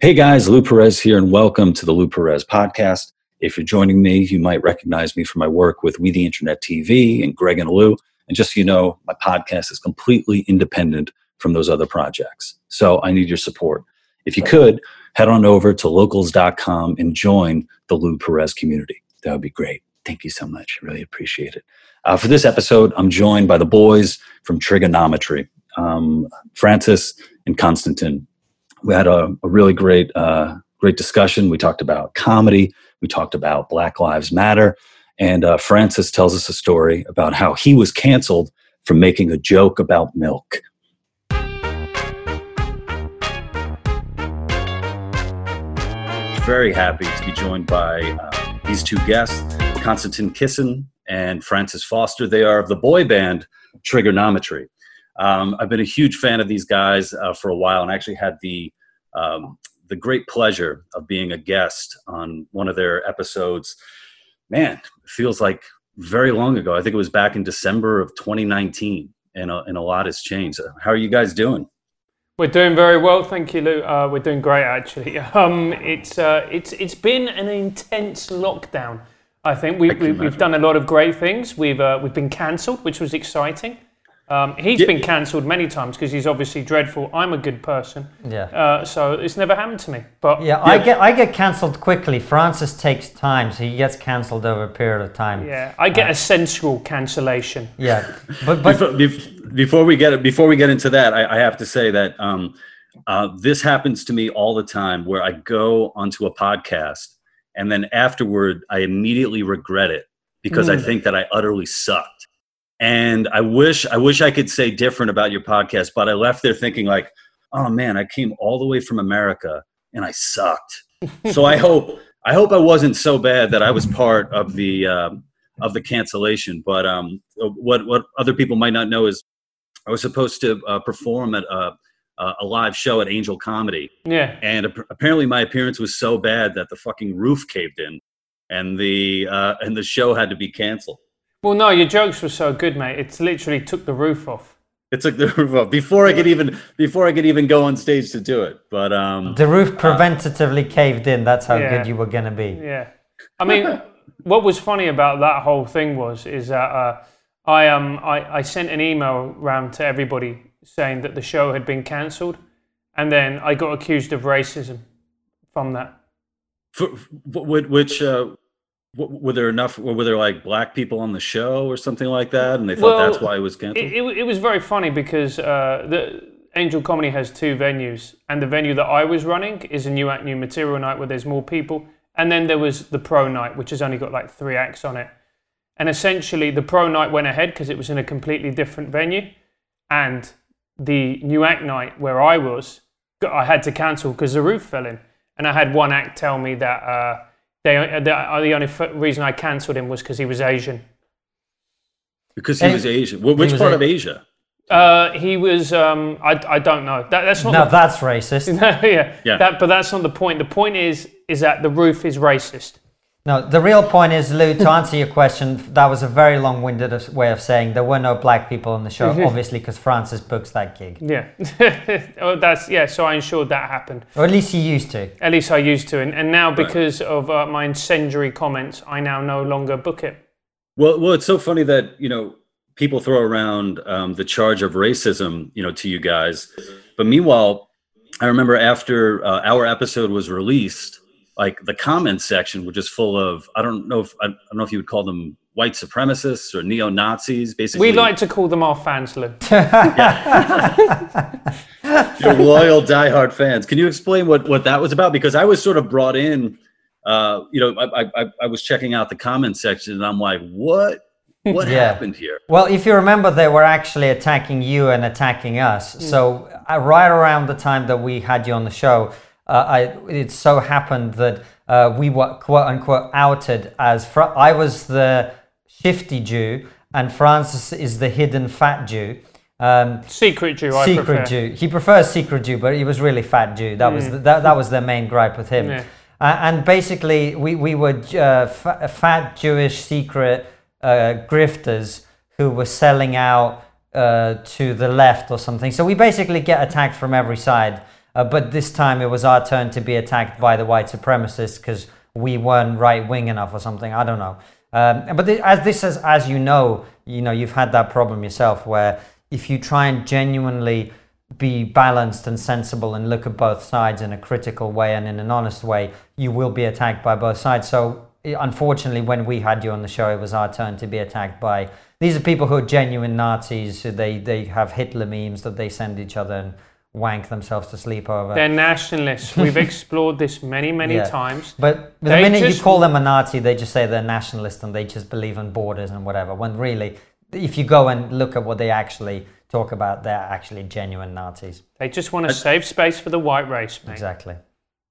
Hey guys, Lou Perez here, and welcome to the Lou Perez podcast. If you're joining me, you might recognize me from my work with We the Internet TV and Greg and Lou. And just so you know, my podcast is completely independent from those other projects. So I need your support. If you could, head on over to locals.com and join the Lou Perez community. That would be great. Thank you so much. Really appreciate it. Uh, for this episode, I'm joined by the boys from Triggernometry, um, Francis and Konstantin. We had a, a really great, uh, great discussion. We talked about comedy. We talked about Black Lives Matter. And uh, Francis tells us a story about how he was canceled for making a joke about milk. Very happy to be joined by uh, these two guests, Konstantin Kisin and Francis Foster. They are of the boy band Triggernometry. Um, I've been a huge fan of these guys uh, for a while, and I actually had the um, the great pleasure of being a guest on one of their episodes. Man, it feels like very long ago. I think it was back in December of 2019, and a, and a lot has changed. How are you guys doing? We're doing very well, thank you, Lou. Uh, we're doing great, actually. Um, it's uh, it's it's been an intense lockdown. I think we, we, have done a lot of great things. We've uh, we've been cancelled, which was exciting. Um, he's yeah. been cancelled many times because he's obviously dreadful. I'm a good person. Yeah. Uh, so it's never happened to me. But yeah, yeah, I get I get cancelled quickly. Francis takes time, so he gets cancelled over a period of time. Yeah, I get uh, a sensual cancellation. Yeah, but but before, before we get before we get into that, I, I have to say that um, uh, this happens to me all the time, where I go onto a podcast and then afterward I immediately regret it because mm. I think that I utterly sucked and i wish i wish i could say different about your podcast but i left there thinking like oh man i came all the way from america and i sucked. So i hope i hope i wasn't so bad that i was part of the um, of the cancellation. But um, what what other people might not know is i was supposed to uh, perform at a, a live show at angel comedy. Yeah. And apparently my appearance was so bad that the fucking roof caved in and the uh, and the show had to be canceled well, no, your jokes were so good, mate. It's literally took the roof off. It took the roof off before I could even before I could even go on stage to do it. But um, the roof preventatively uh, caved in. That's how yeah, good you were gonna be. Yeah, I mean, what was funny about that whole thing was is that uh, I um I, I sent an email around to everybody saying that the show had been cancelled, and then I got accused of racism from that. For, which uh, were there enough were there like black people on the show or something like that? And they thought well, that's why it was canceled? it, it, it was very funny because uh, the angel comedy has two venues and the venue that i was running is a new act new material night where there's more people and then there was the pro night which has only got like three acts on it. And essentially the pro night went ahead because it was in a completely different venue and the new act night where i was i had to cancel because the roof fell in and i had one act tell me that uh, they, uh, the, uh, the only reason I cancelled him was because he was Asian. Because he and was Asian. Which part a- of Asia? Uh, he was. Um, I, I don't know. That, that's not. No, the, that's racist. yeah, yeah. That, but that's not the point. The point is, is that the roof is racist. No, the real point is, Lou, to answer your question, that was a very long winded way of saying there were no black people on the show, obviously, because Francis books that gig. Yeah. oh, that's, yeah, so I ensured that happened. Or at least you used to. At least I used to. And, and now, because right. of uh, my incendiary comments, I now no longer book it. Well, well, it's so funny that, you know, people throw around um, the charge of racism, you know, to you guys. But meanwhile, I remember after uh, our episode was released, like the comment section, which is full of I don't know if I, don't know if you would call them white supremacists or neo Nazis. Basically, we like to call them our fans, Lou. Your loyal, diehard fans. Can you explain what what that was about? Because I was sort of brought in. Uh, you know, I, I I was checking out the comment section, and I'm like, what what yeah. happened here? Well, if you remember, they were actually attacking you and attacking us. Mm. So uh, right around the time that we had you on the show, I, it so happened that uh, we were quote unquote outed as Fra- I was the shifty Jew and Francis is the hidden fat Jew. Um, secret Jew, secret Jew. He prefers secret Jew, but he was really fat Jew. That mm. was the, that, that was their main gripe with him. Yeah. Uh, and basically, we we were uh, f- fat Jewish secret uh, grifters who were selling out uh, to the left or something. So we basically get attacked from every side. Uh, but this time it was our turn to be attacked by the white supremacists because we weren't right wing enough or something. I don't know. Um, but th- as this is, as you know, you know, you've had that problem yourself where if you try and genuinely be balanced and sensible and look at both sides in a critical way and in an honest way, you will be attacked by both sides. So unfortunately, when we had you on the show, it was our turn to be attacked by these are people who are genuine Nazis. They they have Hitler memes that they send each other and wank themselves to sleep over. They're nationalists. We've explored this many, many Yeah. times. But the They minute you call them a Nazi, they just say they're nationalist and they just believe in borders and whatever. When really, if you go and look at what they actually talk about, they're actually genuine Nazis. They just want to save space for the white race, mate. Exactly.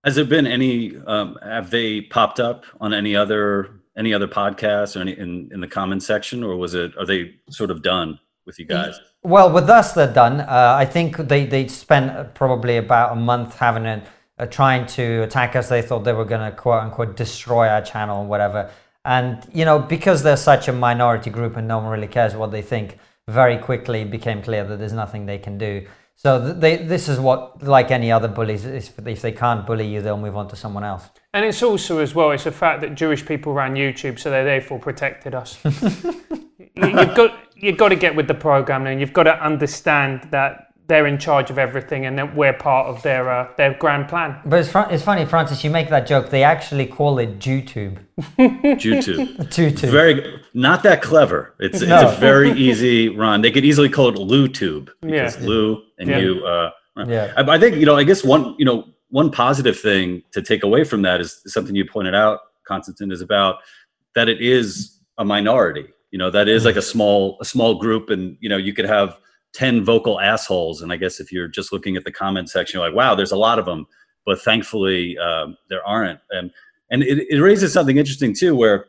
Has there been any? Um, have they popped up on any other any other podcasts or any in, in the comment section, or was it? Are they sort of done with you guys? Well, with us, they're done. Uh, I think they, they spent uh, probably about a month having it, uh, trying to attack us. They thought they were going to quote unquote destroy our channel and whatever. And, you know, because they're such a minority group and no one really cares what they think, very quickly it became clear that there's nothing they can do. So they, this is what, like any other bullies, if, if they can't bully you, they'll move on to someone else. And it's also, as well, it's a fact that Jewish people ran YouTube, so they therefore protected us. You've got you've got to get with the program, and you've got to understand that they're in charge of everything, and that we're part of their uh, their grand plan. But it's, fun- it's funny, Francis, you make that joke. They actually call it YouTube. YouTube. YouTube. very not that clever. It's No. it's a very easy run. They could easily call it Lou Tube because Yeah. Lou and Yeah. you. Uh. Yeah. I, I think you know. I guess one you know one positive thing to take away from that is something you pointed out, Konstantin, is about that it is a minority. You know, that is like a small a small group, and you know you could have ten vocal assholes, and I guess if you're just looking at the comment section, you're like, wow, there's a lot of them. But thankfully, um, there aren't, and and it, it raises something interesting too, where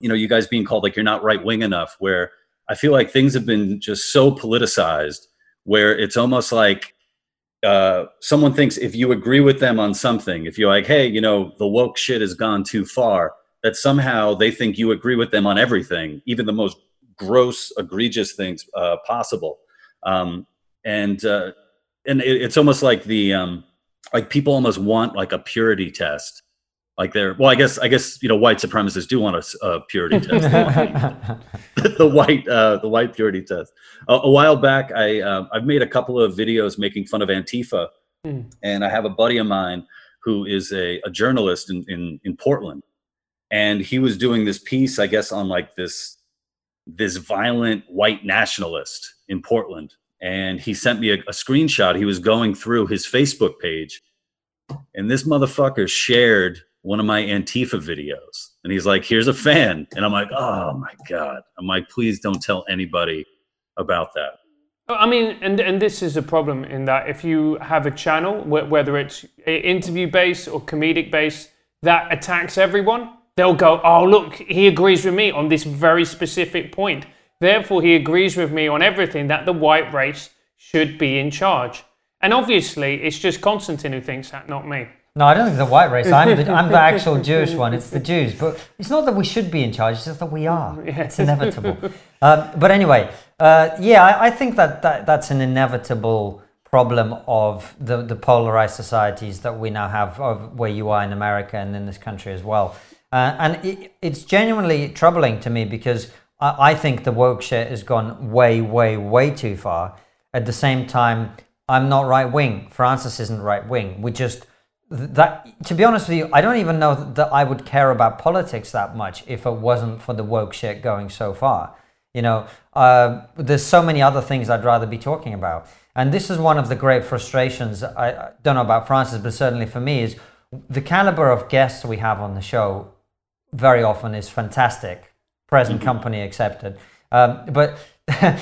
you know you guys being called like you're not right wing enough, where I feel like things have been just so politicized, where it's almost like uh, someone thinks if you agree with them on something, if you're like, hey, you know, the woke shit has gone too far, that somehow they think you agree with them on everything, even the most gross, egregious things uh, possible. Um, and uh, and it, it's almost like the um, like people almost want like a purity test. Like they're well, I guess I guess you know white supremacists do want a purity test. The white uh, the white purity test. A, a while back, I um, I've made a couple of videos making fun of Antifa, Mm. and I have a buddy of mine who is a, a journalist in, in in Portland, and he was doing this piece, I guess, on like this this violent white nationalist in Portland, and he sent me a, a screenshot. He was going through his Facebook page, and this motherfucker shared one of my Antifa videos. And he's like, here's a fan. And I'm like, oh my God. I'm like, please don't tell anybody about that. I mean, and and this is a problem in that if you have a channel, whether it's interview based or comedic based, that attacks everyone, they'll go, "Oh, look, he agrees with me on this very specific point. Therefore, he agrees with me on everything that the white race should be in charge." And obviously, it's just Konstantin who thinks that, not me. No, I don't think the white race. I'm the, I'm the actual Jewish one. It's the Jews. But it's not that we should be in charge, it's just that we are. It's inevitable. um, but anyway, uh, yeah, I, I think that, that that's an inevitable problem of the, the polarized societies that we now have, of where you are in America and in this country as well. Uh, and it, it's genuinely troubling to me because I, I think the woke shit has gone way, way, way too far. At the same time, I'm not right wing. Francis isn't right wing. We just that to be honest with you i don't even know that i would care about politics that much if it wasn't for the woke shit going so far you know uh, there's so many other things i'd rather be talking about and this is one of the great frustrations I, I don't know about francis but certainly for me is the caliber of guests we have on the show very often is fantastic present company accepted. Um, but uh,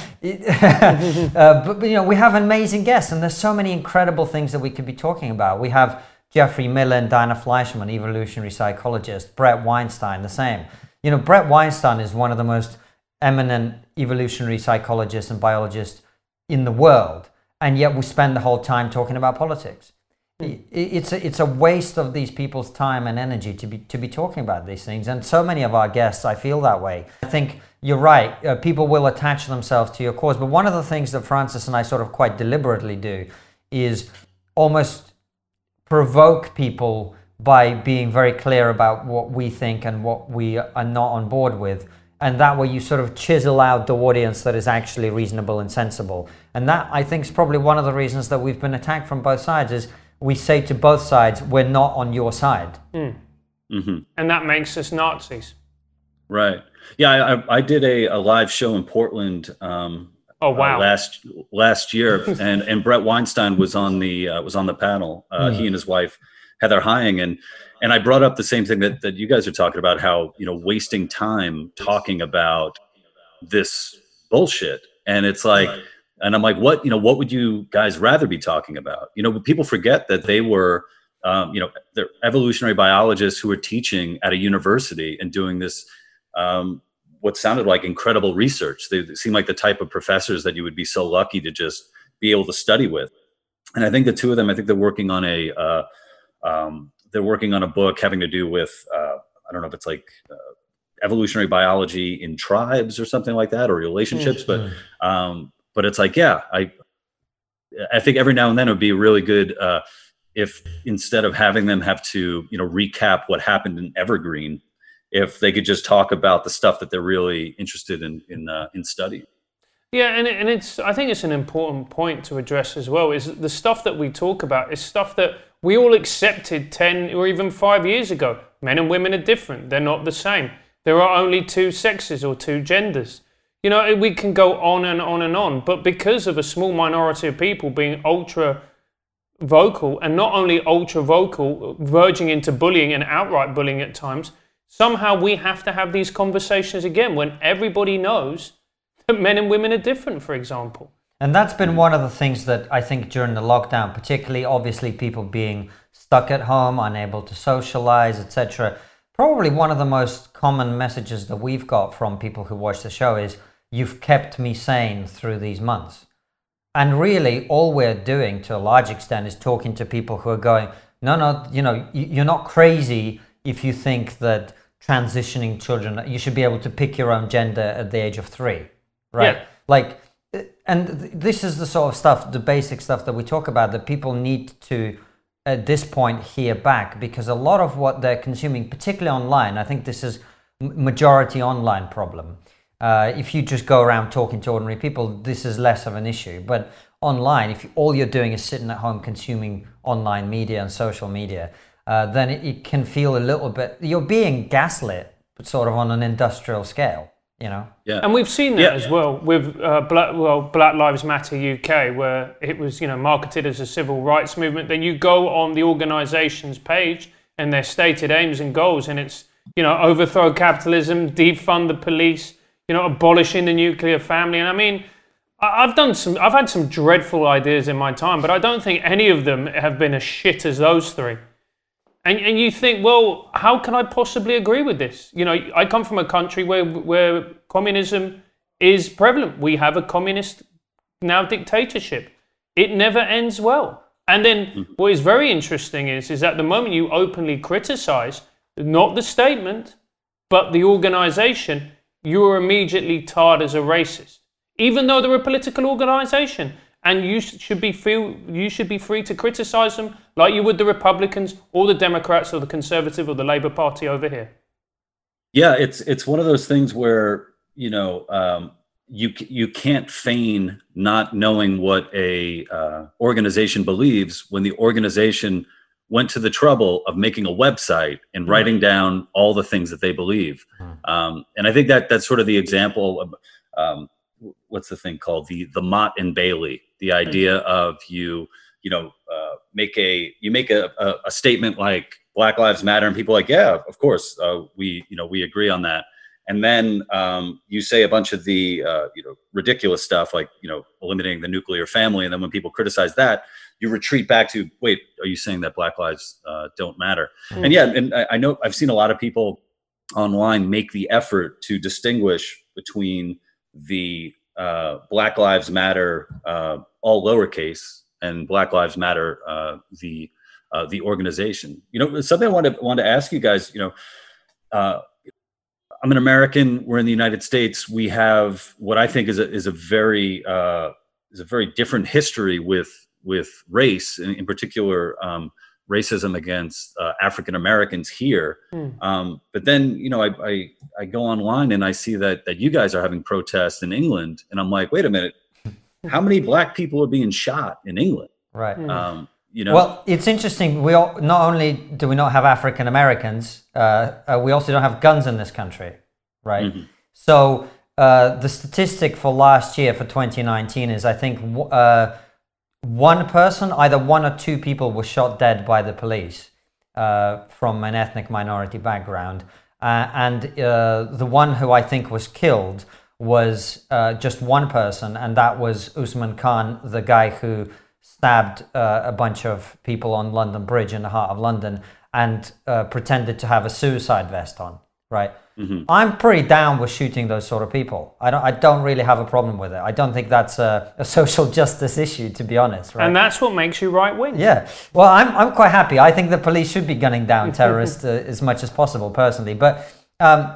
but, but, you know we have amazing guests and there's so many incredible things that we could be talking about. We have Geoffrey Miller diana fleischman evolutionary psychologist Bret Weinstein the same. You know Bret Weinstein is one of the most eminent evolutionary psychologists and biologists in the world. And yet we spend the whole time talking about politics it's a, it's a waste of these people's time and energy to be to be talking about these things. And so many of our guests I feel that way. I think you're right. Uh, people will attach themselves to your cause. But one of the things that Francis and I sort of quite deliberately do is almost provoke people by being very clear about what we think and what we are not on board with. And that way you sort of chisel out the audience that is actually reasonable and sensible. And that I think is probably one of the reasons that we've been attacked from both sides is we say to both sides, we're not on your side. Mm. Mm-hmm. And that makes us Nazis. Right. Yeah, I, I did a, a live show in Portland. Um, oh wow! Uh, last last year, and and Bret Weinstein was on the uh, was on the panel. Uh, mm. He and his wife Heather Heying, and and I brought up the same thing that that you guys are talking about. How you know wasting time talking about this bullshit, and it's like. Right. And I'm like, what you know? What would you guys rather be talking about? You know, people forget that they were, um, you know, they're evolutionary biologists who were teaching at a university and doing this um, what sounded like incredible research. They, seemed like the type of professors that you would be so lucky to just be able to study with. And I think the two of them, I think they're working on a, uh, um, they're working on a book having to do with, uh, I don't know if it's like uh, evolutionary biology in tribes or something like that, or relationships. Mm-hmm. But, um, but it's like, yeah, I, I think every now and then it would be really good uh, if instead of having them have to, you know, recap what happened in Evergreen, if they could just talk about the stuff that they're really interested in in uh, in studying. Yeah, and and it's I think it's an important point to address as well. Is the stuff that we talk about is stuff that we all accepted ten or even five years ago. Men and women are different; they're not the same. There are only two sexes or two genders. You know, we can go on and on and on, but because of a small minority of people being ultra vocal and not only ultra vocal, verging into bullying and outright bullying at times, Somehow we have to have these conversations again when everybody knows that men and women are different, for example. And that's been one of the things that I think during the lockdown, particularly obviously people being stuck at home, unable to socialize, etc. Probably one of the most common messages that we've got from people who watch the show is you've kept me sane through these months. And really, all we're doing to a large extent is talking to people who are going, no, no, you know, you're not crazy if you think that transitioning children you should be able to pick your own gender at the age of three right yeah. like and this is the sort of stuff the basic stuff that we talk about that people need to at this point hear back because a lot of what they're consuming particularly online i think this is majority online problem uh, if you just go around talking to ordinary people this is less of an issue but online if all you're doing is sitting at home consuming online media and social media uh, then it, it, can feel a little bit you're being gaslit, but sort of on an industrial scale. You know. Yeah. And we've seen that yeah. as well with uh, Black, well Black Lives Matter UK, where it was you know marketed as a civil rights movement. Then you go on the organisation's page and their stated aims and goals, and it's you know overthrow capitalism, defund the police, you know abolishing the nuclear family. And I mean, I've done some, I've had some dreadful ideas in my time, but I don't think any of them have been as shit as those three. And, and you think, well, how can I possibly agree with this? You know, I come from a country where, where communism is prevalent. We have a communist now dictatorship. It never ends well. And then mm-hmm. what is very interesting is, is at the moment you openly criticize not the statement, but the organization, you are immediately tarred as a racist, even though they're a political organization and you should be feel you should be free to criticize them like you would the Republicans or the Democrats or the Conservative or the Labour Party over here. Yeah, it's it's one of those things where you know um, you you can't feign not knowing what a uh, organization believes when the organization went to the trouble of making a website and writing down all the things that they believe. Hmm. Um, and I think that that's sort of the example of um, what's the thing called the the Motte and Bailey the mm-hmm. idea of you you know uh, make a you make a, a, a, statement like black lives matter and people are like yeah of course uh, we you know we agree on that and then um, you say a bunch of the uh, you know ridiculous stuff like you know eliminating the nuclear family and then when people criticize that you retreat back to wait are you saying that black lives uh, don't matter mm. and yeah and I, I know i've seen a lot of people online make the effort to distinguish between the uh, Black Lives Matter, uh, all lowercase, and Black Lives Matter, uh, the uh, the organization. You know, something I wanted wanted to ask you guys. You know, uh, I'm an American. We're in the United States. We have what I think is a is a very uh, is a very different history with with race, in, in particular um, racism against uh, African Americans here. Mm. Um, but then, you know, I, I, I go online and I see that that you guys are having protests in England, and I'm like, wait a minute, how many black people are being shot in England? Right. Mm. Um, you know, Well, it's interesting. We all, not only do we not have African Americans, uh, uh, we also don't have guns in this country, right? Mhm. So uh, the statistic for last year for 2019 is, I think, uh, one person, either one or two people, were shot dead by the police uh, from an ethnic minority background, uh, and uh, the one who I think was killed was uh, just one person, and that was Usman Khan, the guy who stabbed uh, a bunch of people on London Bridge in the heart of London and uh, pretended to have a suicide vest on. Right. Mhm. I'm pretty down with shooting those sort of people. I don't. I don't really have a problem with it. I don't think that's a, a social justice issue, to be honest. Right. And that's what makes you right wing. Yeah. Well, I'm, I'm quite happy. I think the police should be gunning down terrorists uh, as much as possible, personally. But um,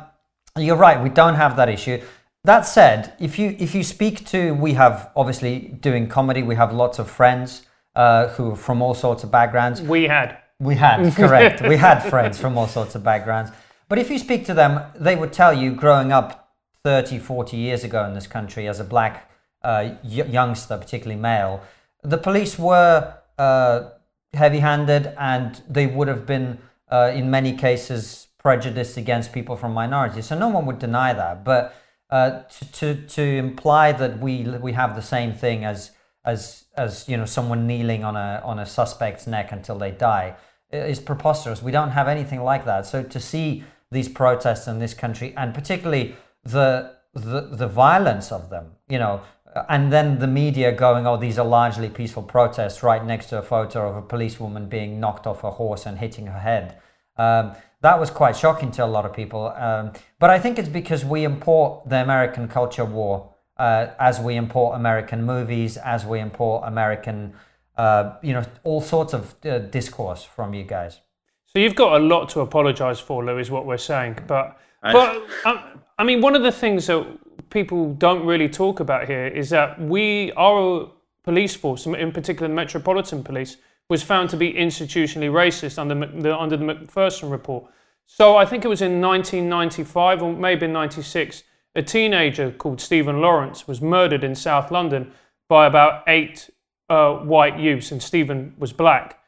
you're right. We don't have that issue. That said, if you if you speak to, we have obviously doing comedy. We have lots of friends uh, who are from all sorts of backgrounds. We had. We had, correct. we had friends from all sorts of backgrounds. But if you speak to them, they would tell you growing up 30, 40 years ago in this country as a black uh, youngster, particularly male, the police were uh, heavy handed and they would have been, uh, in many cases, prejudiced against people from minorities. So no one would deny that. But uh, to, to, to imply that we, we have the same thing as, as, as you know, someone kneeling on a, on a suspect's neck until they die is preposterous. We don't have anything like that. So to see these protests in this country, and particularly the the, the violence of them, you know, and then the media going, "Oh, these are largely peaceful protests," right next to a photo of a policewoman being knocked off her horse and hitting her head. Um, that was quite shocking to a lot of people. Um, but I think it's because we import the American culture war uh, as we import American movies, as we import American uh, you know, all sorts of uh, discourse from you guys. So you've got a lot to apologise for, Lou, is what we're saying. But, I- but um, I mean, one of the things that people don't really talk about here is that we, our police force, in particular the Metropolitan Police, was found to be institutionally racist under the, under the Macpherson report. So I think it was in 1995 or maybe 96, a teenager called Stephen Lawrence was murdered in South London by about eight uh, white youths, and Stephen was black.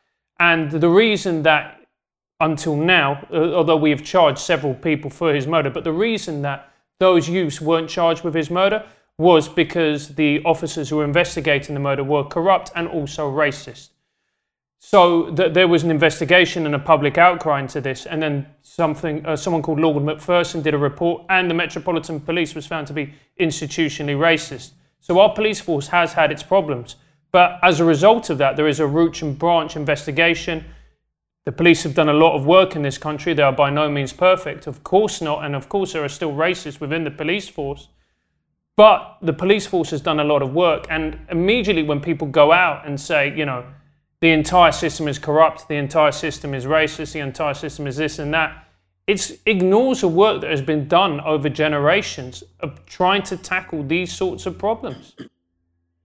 And the reason that until now, uh, although we have charged several people for his murder, but the reason that those youths weren't charged with his murder was because the officers who were investigating the murder were corrupt and also racist. So th- there was an investigation and a public outcry into this, and then something, uh, someone called Lord Macpherson did a report, and the Metropolitan Police was found to be institutionally racist. So our police force has had its problems, but as a result of that, there is a root and branch investigation. The police have done a lot of work in this country. They are by no means perfect, of course not, and of course there are still racists within the police force. But the police force has done a lot of work, and immediately when people go out and say, you know, the entire system is corrupt, the entire system is racist, the entire system is this and that, it ignores the work that has been done over generations of trying to tackle these sorts of problems.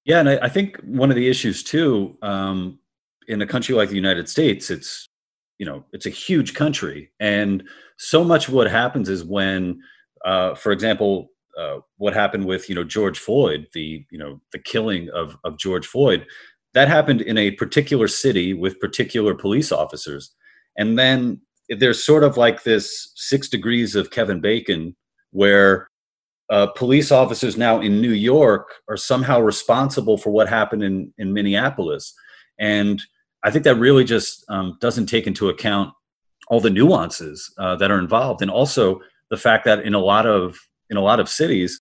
Yeah, and I, I think one of the issues too, um, in a country like the United States, it's you know it's a huge country, and so much of what happens is when, uh, for example, uh, what happened with you know George Floyd, the you know the killing of of George Floyd, that happened in a particular city with particular police officers, and then there's sort of like this six degrees of Kevin Bacon where uh, police officers now in New York are somehow responsible for what happened in, in Minneapolis. And I think that really just um, doesn't take into account all the nuances uh, that are involved. And also the fact that in a lot of, in a lot of cities,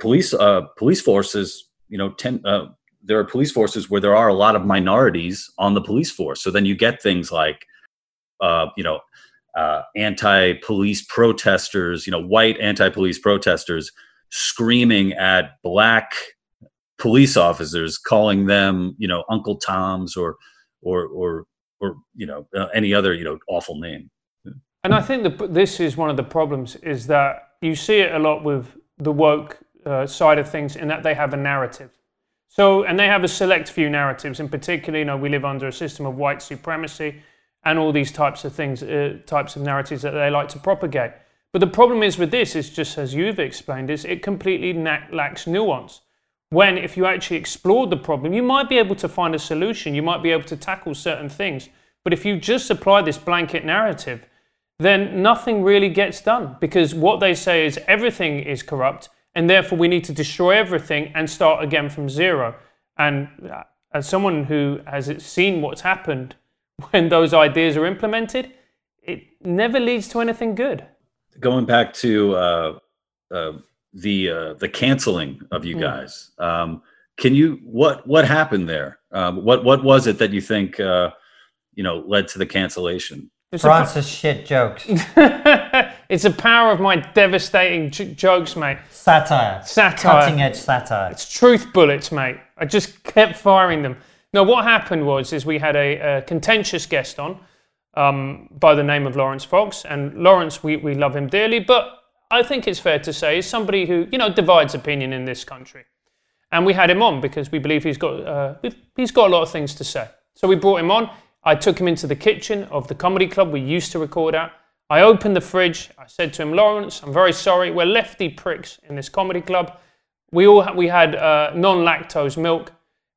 police, uh, police forces, you know, tend, uh, there are police forces where there are a lot of minorities on the police force. So then you get things like, uh, you know, uh, anti-police protesters, you know, white anti-police protesters screaming at black police officers, calling them, you know, Uncle Toms or, or, or, or you know, uh, any other, you know, awful name. And I think that this is one of the problems is that you see it a lot with the woke uh, side of things in that they have a narrative. So, and they have a select few narratives. In particular, you know, we live under a system of white supremacy. and all these types of things, uh, types of narratives that they like to propagate. But the problem is with this is just as you've explained, is it completely na- lacks nuance. When if you actually explored the problem, you might be able to find a solution. You might be able to tackle certain things. But if you just apply this blanket narrative, then nothing really gets done because what they say is everything is corrupt and therefore we need to destroy everything and start again from zero. And uh, as someone who has seen what's happened when those ideas are implemented, it never leads to anything good. Going back to uh, uh, the uh, the canceling of you mm. guys, um, can you what what happened there? Um, what what was it that you think uh, you know led to the cancellation? Francis shit jokes. it's the power of my devastating j- jokes, mate. Satire. Satire. Cutting edge satire. It's truth bullets, mate. I just kept firing them. No, what happened was is we had a, a contentious guest on um, by the name of Laurence Fox, and Laurence, we, we love him dearly, but I think it's fair to say is somebody who you know divides opinion in this country, and we had him on because we believe he's got uh, he's got a lot of things to say. So we brought him on. I took him into the kitchen of the comedy club we used to record at. I opened the fridge. I said to him, Laurence, I'm very sorry. We're lefty pricks in this comedy club. We all ha- we had uh, non-lactose milk,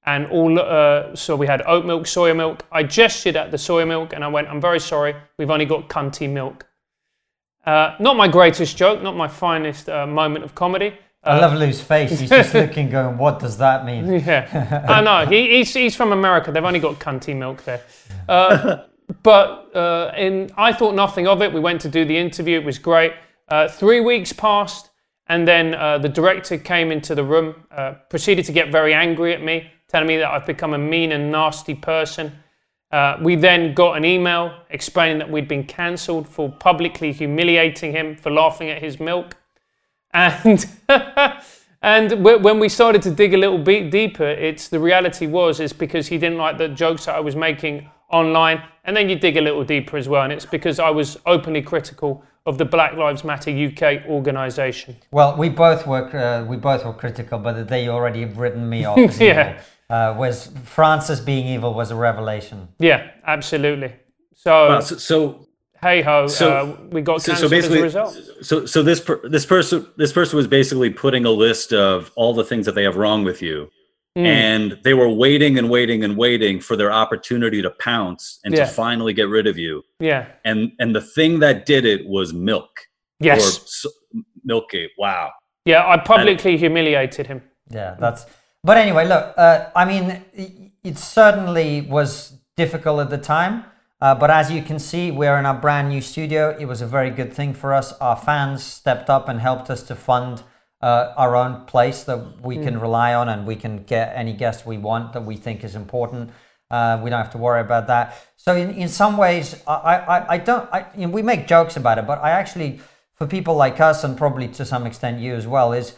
and all uh, so we had oat milk, soya milk. I gestured at the soya milk, and I went, "I'm very sorry. We've only got cunty milk." Uh, not my greatest joke, not my finest uh, moment of comedy. I love Lou's face. He's just looking, going, "What does that mean?" Yeah, I know. He, he's he's from America. They've only got cunty milk there. Uh, but uh, in, I thought nothing of it. We went to do the interview. It was great. Uh, three weeks passed, and then uh, the director came into the room, uh, proceeded to get very angry at me, telling me that I've become a mean and nasty person. Uh, we then got an email explaining that we'd been cancelled for publicly humiliating him for laughing at his milk. And and when we started to dig a little bit deeper, it's the reality was is because he didn't like the jokes that I was making online. And then you dig a little deeper as well, and it's because I was openly critical of the Black Lives Matter UK organisation. Well, we both were uh, we both were critical, but they already have written me off. yeah. Uh, was Francis being evil was a revelation. Yeah, absolutely. So, wow, so, so hey ho, so, uh, we got so, so basically, as a result. So, so this per, this person this person was basically putting a list of all the things that they have wrong with you, mm. and they were waiting and waiting and waiting for their opportunity to pounce and yeah. to finally get rid of you. Yeah. And and the thing that did it was milk. Yes. Or Milkgate. Wow. Yeah, I publicly and, humiliated him. Yeah, that's. But anyway, look. Uh, I mean, it certainly was difficult at the time uh, but as you can see, we're in our brand new studio. It was a very good thing for us. Our fans stepped up and helped us to fund uh, our own place that we mm. can rely on and we can get any guest we want that we think is important. Uh, we don't have to worry about that. So in, in some ways, I, I, I don't, I, you know, we make jokes about it, but I actually, for people like us and probably to some extent you as well, is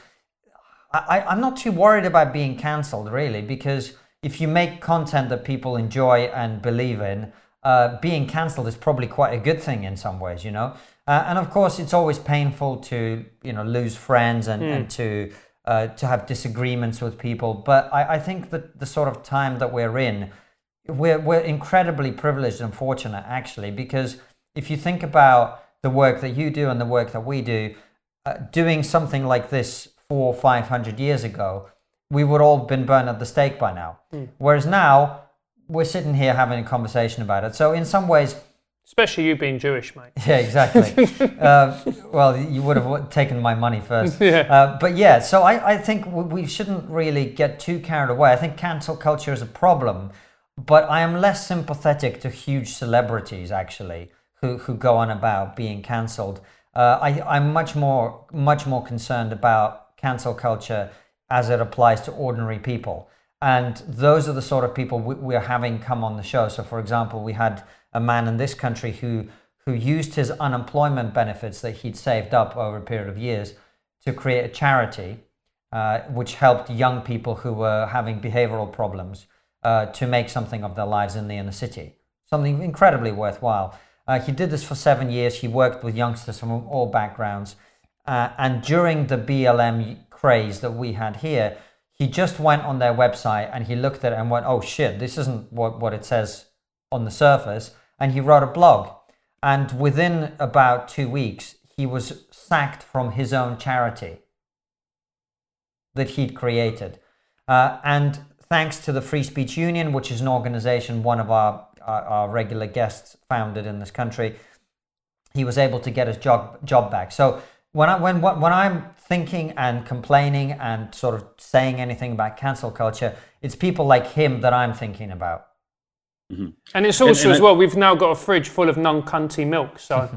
I, I'm not too worried about being cancelled really, because if you make content that people enjoy and believe in, uh, being cancelled is probably quite a good thing in some ways, you know. Uh, and of course, it's always painful to you know lose friends and, mm. and to uh, to have disagreements with people. But I, I think that the sort of time that we're in, we're we're incredibly privileged and fortunate actually, because if you think about the work that you do and the work that we do, uh, doing something like this four or five hundred years ago, we would all been burned at the stake by now. Mm. Whereas now we're sitting here having a conversation about it. So in some ways, especially you being Jewish, mate. Yeah, exactly. uh, well, you would have taken my money first. Yeah. Uh, but yeah, so I, I think we shouldn't really get too carried away. I think cancel culture is a problem, but I am less sympathetic to huge celebrities actually who, who go on about being cancelled. Uh, I, I'm much more much more concerned about cancel culture as it applies to ordinary people. And those are the sort of people we, we are having come on the show. So, for example, we had a man in this country who who used his unemployment benefits that he'd saved up over a period of years to create a charity uh, which helped young people who were having behavioral problems uh, to make something of their lives in the inner city. Something incredibly worthwhile. Uh, he did this for seven years. He worked with youngsters from all backgrounds. Uh, and during the BLM craze that we had here, he just went on their website and he looked at it and went, oh shit, this isn't what, what it says on the surface. and he wrote a blog. And within about two weeks, he was sacked from his own charity that he'd created. Uh, and thanks to the Free Speech Union, which is an organization one of our, our, our, regular guests founded in this country, he was able to get his job, job back. So when, I, when, when I'm thinking and complaining and sort of saying anything about cancel culture, it's people like him that I'm thinking about. Mm-hmm. And it's also and, and as well, we've now got a fridge full of non-cunty milk. So.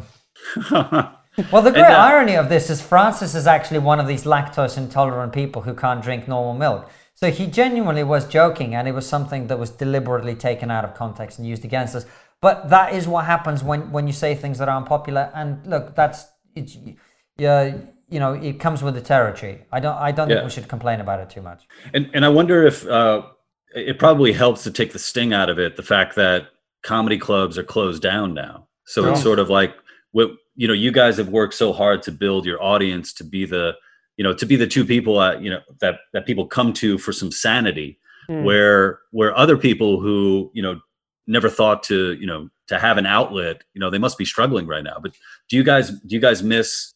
well, the great and, uh, irony of this is Francis is actually one of these lactose intolerant people who can't drink normal milk. So he genuinely was joking, and it was something that was deliberately taken out of context and used against us. But that is what happens when, when you say things that are unpopular. And look, that's it's yeah, you know, it comes with the territory. I don't I don't yeah. think we should complain about it too much. And and I wonder if uh, it probably helps to take the sting out of it, the fact that comedy clubs are closed down now. So it's sort of like what you know, you guys have worked so hard to build your audience to be the you know to be the two people uh, you know that that people come to for some sanity mm. where where other people who you know never thought to you know to have an outlet you know they must be struggling right now but do you guys do you guys miss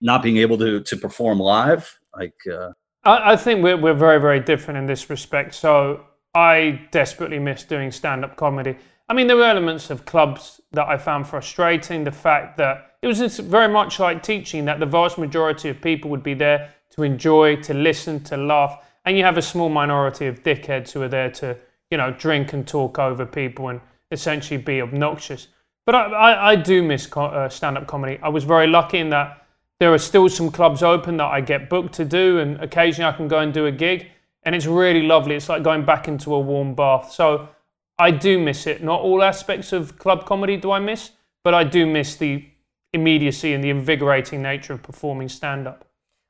not being able to to perform live like uh... I, I think we're, we're very very different in this respect so i desperately miss doing stand-up comedy i mean there were elements of clubs that i found frustrating the fact that it was very much like teaching that the vast majority of people would be there to enjoy, to listen, to laugh, and you have a small minority of dickheads who are there to, you know, drink and talk over people and essentially be obnoxious. But I, I, I do miss uh, stand-up comedy. I was very lucky in that there are still some clubs open that I get booked to do, and occasionally I can go and do a gig, and it's really lovely. It's like going back into a warm bath. So I do miss it. Not all aspects of club comedy do I miss, but I do miss the immediacy and the invigorating nature of performing stand up.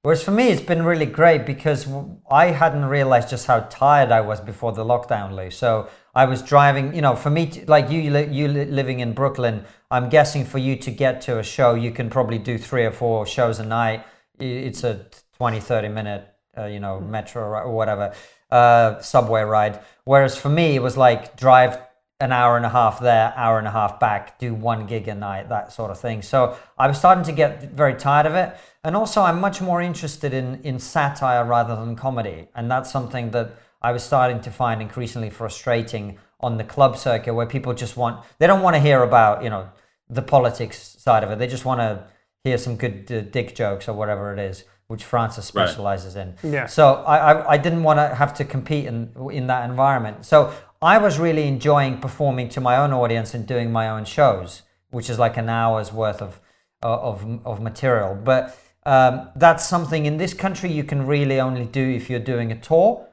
Whereas for me, it's been really great because I hadn't realized just how tired I was before the lockdown, Lou. So I was driving, you know, for me, to, like you, you living in Brooklyn, I'm guessing for you to get to a show, you can probably do three or four shows a night. It's a 20, 30 minute, uh, you know, metro or whatever, uh, subway ride. Whereas for me, it was like drive an hour and a half there, hour and a half back, do one gig a night, that sort of thing. So I was starting to get very tired of it. And also, I'm much more interested in, in satire rather than comedy. And that's something that I was starting to find increasingly frustrating on the club circuit where people just want, they don't want to hear about, you know, the politics side of it. They just want to hear some good uh, dick jokes or whatever it is, which Francis specializes right. in. Yeah. So I, I, I didn't want to have to compete in, in that environment. So I was really enjoying performing to my own audience and doing my own shows, which is like an hour's worth of uh, of, of material. But um, that's something in this country you can really only do if you're doing a tour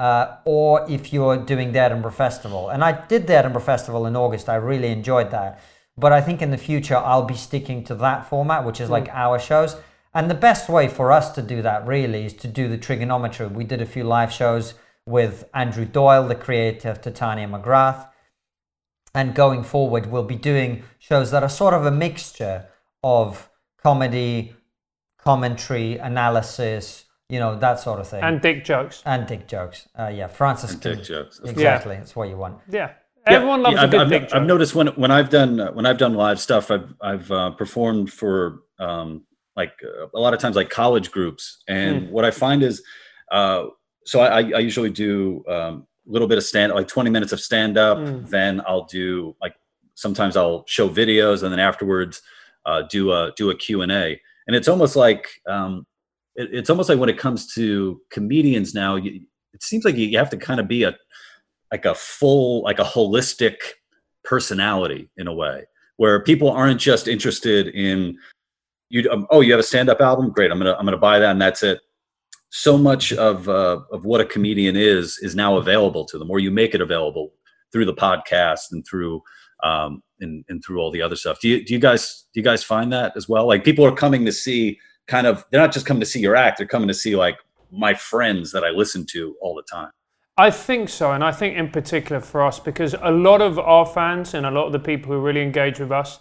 uh, or if you're doing the Edinburgh Festival. And I did the Edinburgh Festival in August. I really enjoyed that. But I think in the future I'll be sticking to that format, which is like mm. our shows. And the best way for us to do that really is to do the Triggernometry. We did a few live shows with Andrew Doyle, the creator of Titania McGrath. And going forward, we'll be doing shows that are sort of a mixture of comedy, commentary, analysis, you know, that sort of thing. And dick jokes. And dick jokes. Uh, yeah, Francis. And dick jokes. Exactly. Yeah. That's what you want. Yeah. Everyone yeah, loves yeah, a good I've, dick I've, I've noticed when when I've done uh, when I've done live stuff, I've I've uh, performed for um, like uh, a lot of times like college groups, and mm. what I find is uh, so I, I usually do um, a little bit of stand, like 20 minutes of stand up. Mm. Then I'll do like sometimes I'll show videos, and then afterwards uh, do a do a Q and A. And it's almost like um, it, it's almost like when it comes to comedians now, you, it seems like you, have to kind of be a like a full, like a holistic personality in a way, where people aren't just interested in you. Um, oh, you have a stand up album? Great, I'm gonna I'm gonna buy that, and that's it so much of uh, of what a comedian is is now available to them, or you make it available through the podcast and through um, and, and through all the other stuff. Do you do you guys do you guys find that as well? Like people are coming to see kind of they're not just coming to see your act; they're coming to see like my friends that I listen to all the time. I think so, and I think in particular for us because a lot of our fans and a lot of the people who really engage with us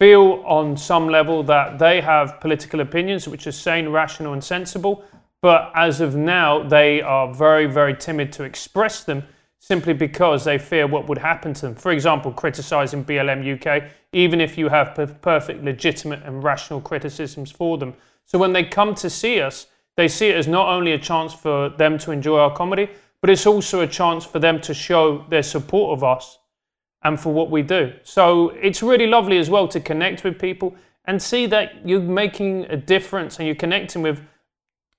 feel on some level that they have political opinions which are sane, rational, and sensible but as of now, they are very, very timid to express them simply because they fear what would happen to them. For example, criticizing BLM UK, even if you have perfect, legitimate, and rational criticisms for them. So when they come to see us, they see it as not only a chance for them to enjoy our comedy, but it's also a chance for them to show their support of us and for what we do. So it's really lovely as well to connect with people and see that you're making a difference and you're connecting with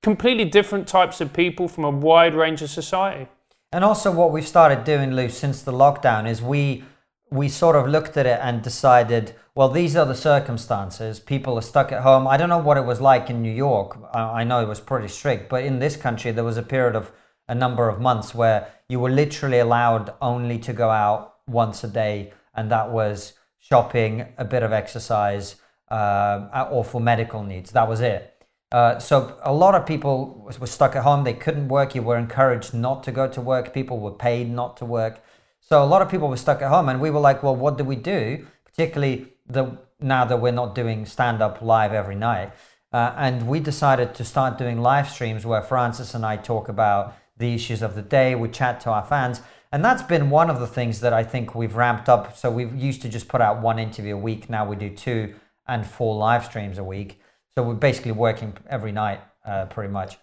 completely different types of people from a wide range of society. And also, what we've started doing, Lou, since the lockdown is we we sort of looked at it and decided, well, these are the circumstances. People are stuck at home. I don't know what it was like in New York. I know it was pretty strict, but in this country, there was a period of a number of months where you were literally allowed only to go out once a day, and that was shopping, a bit of exercise, uh, or for medical needs. That was it. Uh, so a lot of people were stuck at home. They couldn't work. You were encouraged not to go to work. People were paid not to work. So a lot of people were stuck at home, and we were like, "Well, what do we do?" Particularly the now that we're not doing stand up live every night, uh, and we decided to start doing live streams where Francis and I talk about the issues of the day. We chat to our fans, and that's been one of the things that I think we've ramped up. So we used to just put out one interview a week. Now we do two and four live streams a week. So we're basically working every night, uh, pretty much,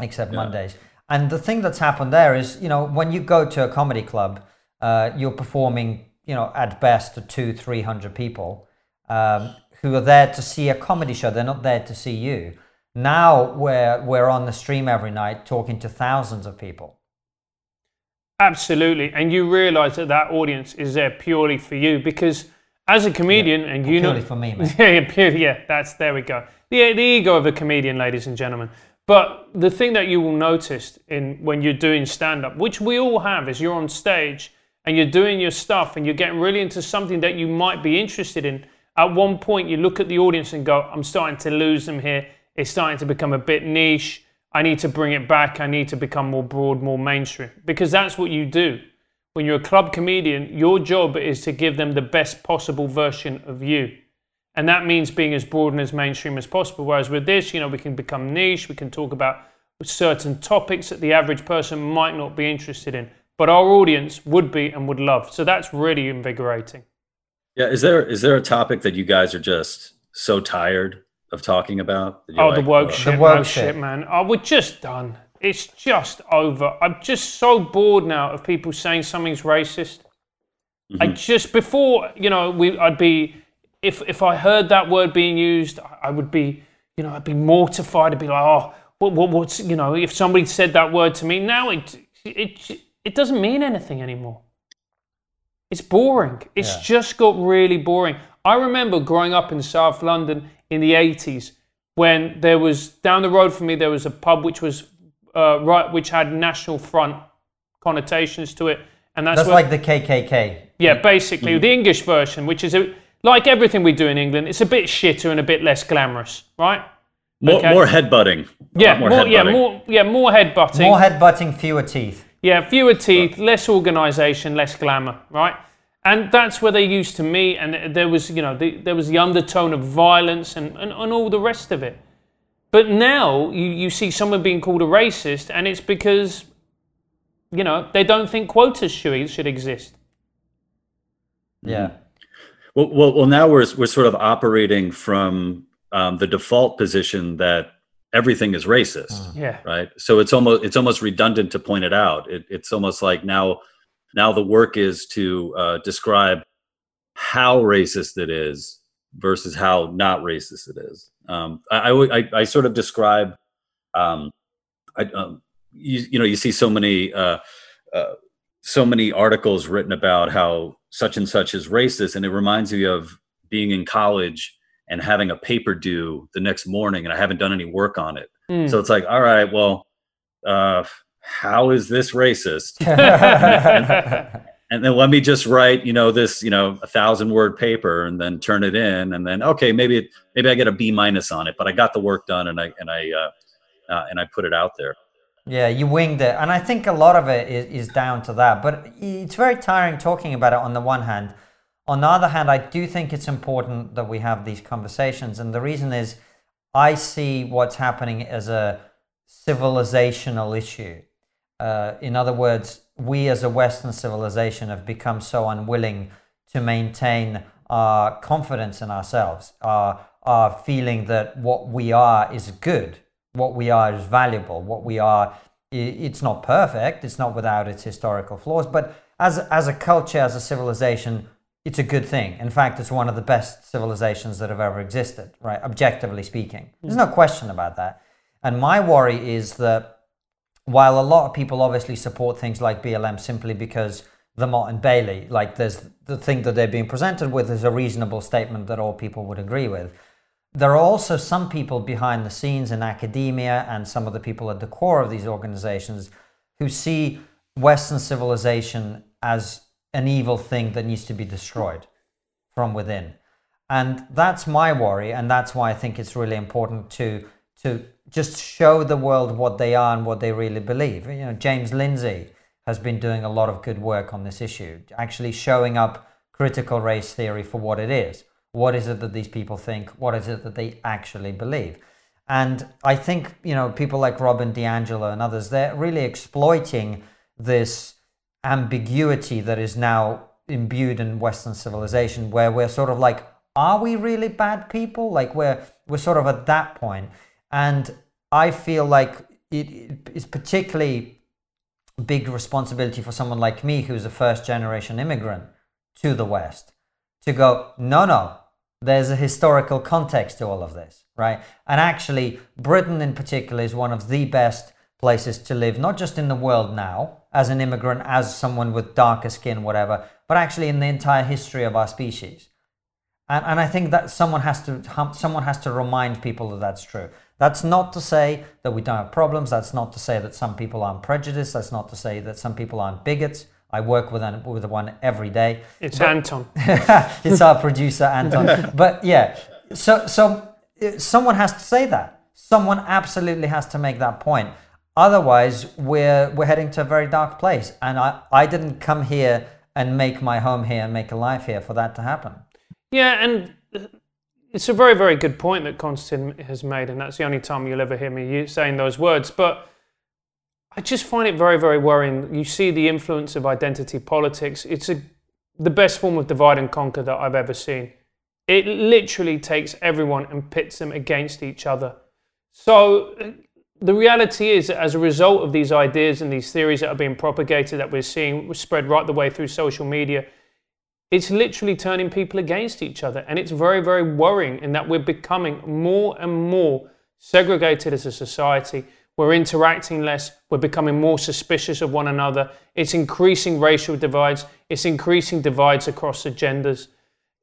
except yeah. Mondays. And the thing that's happened there is, you know, when you go to a comedy club, uh, you're performing, you know, at best to two, three hundred people um, who are there to see a comedy show. They're not there to see you. Now we're we're on the stream every night talking to thousands of people. Absolutely, and you realise that that audience is there purely for you because as a comedian, yeah, and you know, purely for me, man. Yeah, yeah, purely, yeah. That's there we go. The the ego of a comedian, ladies and gentlemen. But the thing that you will notice in when you're doing stand up, which we all have, is you're on stage and you're doing your stuff and you're getting really into something that you might be interested in. At one point, you look at the audience and go, "I'm starting to lose them here. It's starting to become a bit niche." I need to bring it back. I need to become more broad, more mainstream. Because that's what you do. When you're a club comedian, your job is to give them the best possible version of you. And that means being as broad and as mainstream as possible. Whereas with this, you know, we can become niche, we can talk about certain topics that the average person might not be interested in, but our audience would be and would love. So that's really invigorating. Yeah, is there is there a topic that you guys are just so tired of talking about? Oh, like, the woke shit, the woke shit, man. Oh, we're just done. It's just over. I'm just so bored now of people saying something's racist. Mm-hmm. I just before you know we I'd be if if I heard that word being used, I would be you know I'd be mortified. I'd be like, oh, what, what what's you know if somebody said that word to me now it it it doesn't mean anything anymore. It's boring. It's yeah. just got really boring. I remember growing up in South London in the 80s when there was down the road from me there was a pub which was uh, right which had national front connotations to it and that's, that's where, like the KKK yeah basically mm-hmm. the English version which is a, like everything we do in England it's a bit shitter and a bit less glamorous right? More, okay. more headbutting. Yeah more, more yeah more yeah more headbutting. More headbutting fewer teeth. Yeah fewer teeth less organization less glamour right? And that's where they used to meet and there was you know the, there was the undertone of violence and, and, and all the rest of it but now you, you see someone being called a racist and it's because you know they don't think quotas should, should exist. Yeah. Well, well, well now we're, we're sort of operating from um, the default position that everything is racist mm. yeah. right? So it's almost it's almost redundant to point it out. It, it's almost like now now the work is to uh, describe how racist it is versus how not racist it is. Um, I, I, I, sort of describe, um, I, um, you, you know, you see so many, uh, uh, so many articles written about how such and such is racist, and it reminds me of being in college and having a paper due the next morning, and I haven't done any work on it. Mm. So it's like, all right, well, uh, how is this racist? and, then let me just write, you know, this, you know, a thousand word paper and then turn it in. And then, okay, maybe, it, maybe I get a B minus on it, but I got the work done and I, and I, uh, uh, and I put it out there. Yeah, you winged it. And I think a lot of it is, is down to that. But it's very tiring talking about it on the one hand. On the other hand, I do think it's important that we have these conversations. And the reason is I see what's happening as a civilizational issue. Uh, in other words, we as a Western civilization have become so unwilling to maintain our confidence in ourselves, our, our feeling that what we are is good, what we are is valuable, what we are, it's not perfect, it's not without its historical flaws, but as, as a culture, as a civilization, it's a good thing. In fact, it's one of the best civilizations that have ever existed, right? Objectively speaking. There's no question about that. And my worry is that while a lot of people obviously support things like BLM simply because the and Bailey, like there's the thing that they're being presented with is a reasonable statement that all people would agree with. There are also some people behind the scenes in academia and some of the people at the core of these organizations who see Western civilization as an evil thing that needs to be destroyed from within. And that's my worry, and that's why I think it's really important to to just show the world what they are and what they really believe. You know, James Lindsay has been doing a lot of good work on this issue, actually showing up critical race theory for what it is. What is it that these people think? What is it that they actually believe? And I think, you know, people like Robin DiAngelo and others, they're really exploiting this ambiguity that is now imbued in Western civilization, where we're sort of like, are we really bad people? Like we're we're sort of at that point. And I feel like it is particularly big responsibility for someone like me, who's a first generation immigrant to the West, to go, no, no, there's a historical context to all of this, right? And actually, Britain in particular is one of the best places to live, not just in the world now, as an immigrant, as someone with darker skin, whatever, but actually in the entire history of our species. And, and I think that someone has to someone has to remind people that that's true. That's not to say that we don't have problems. That's not to say that some people aren't prejudiced. That's not to say that some people aren't bigots. I work with an, with one every day. It's but, Anton. it's our producer Anton. but yeah, so so uh, someone has to say that. Someone absolutely has to make that point. Otherwise, we're we're heading to a very dark place. And I I didn't come here and make my home here and make a life here for that to happen. Yeah, and it's a very, very good point that Konstantin has made, and that's the only time you'll ever hear me saying those words. But I just find it very, very worrying. You see the influence of identity politics. It's a, the best form of divide and conquer that I've ever seen. It literally takes everyone and pits them against each other. So uh, the reality is that as a result of these ideas and these theories that are being propagated, that we're seeing spread right the way through social media, it's literally turning people against each other. And it's very, very worrying in that we're becoming more and more segregated as a society. We're interacting less. We're becoming more suspicious of one another. It's increasing racial divides. It's increasing divides across the genders.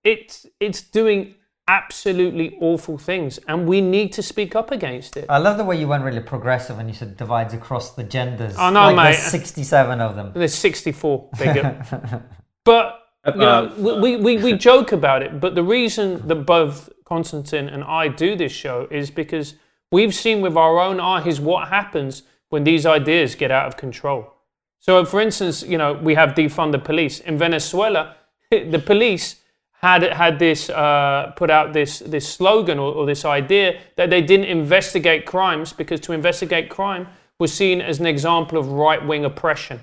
It's, it's doing absolutely awful things and we need to speak up against it. I love the way you went really progressive and you said divides across the genders. I know, like mate. There's 67 of them. There's 64 bigger. but you know, uh, we, we, we joke about it, but the reason that both Konstantin and I do this show is because we've seen with our own eyes what happens when these ideas get out of control. So, for instance, you know, we have defund the police. In Venezuela, the police had had this uh, put out this this slogan or, or this idea that they didn't investigate crimes because to investigate crime was seen as an example of right wing oppression.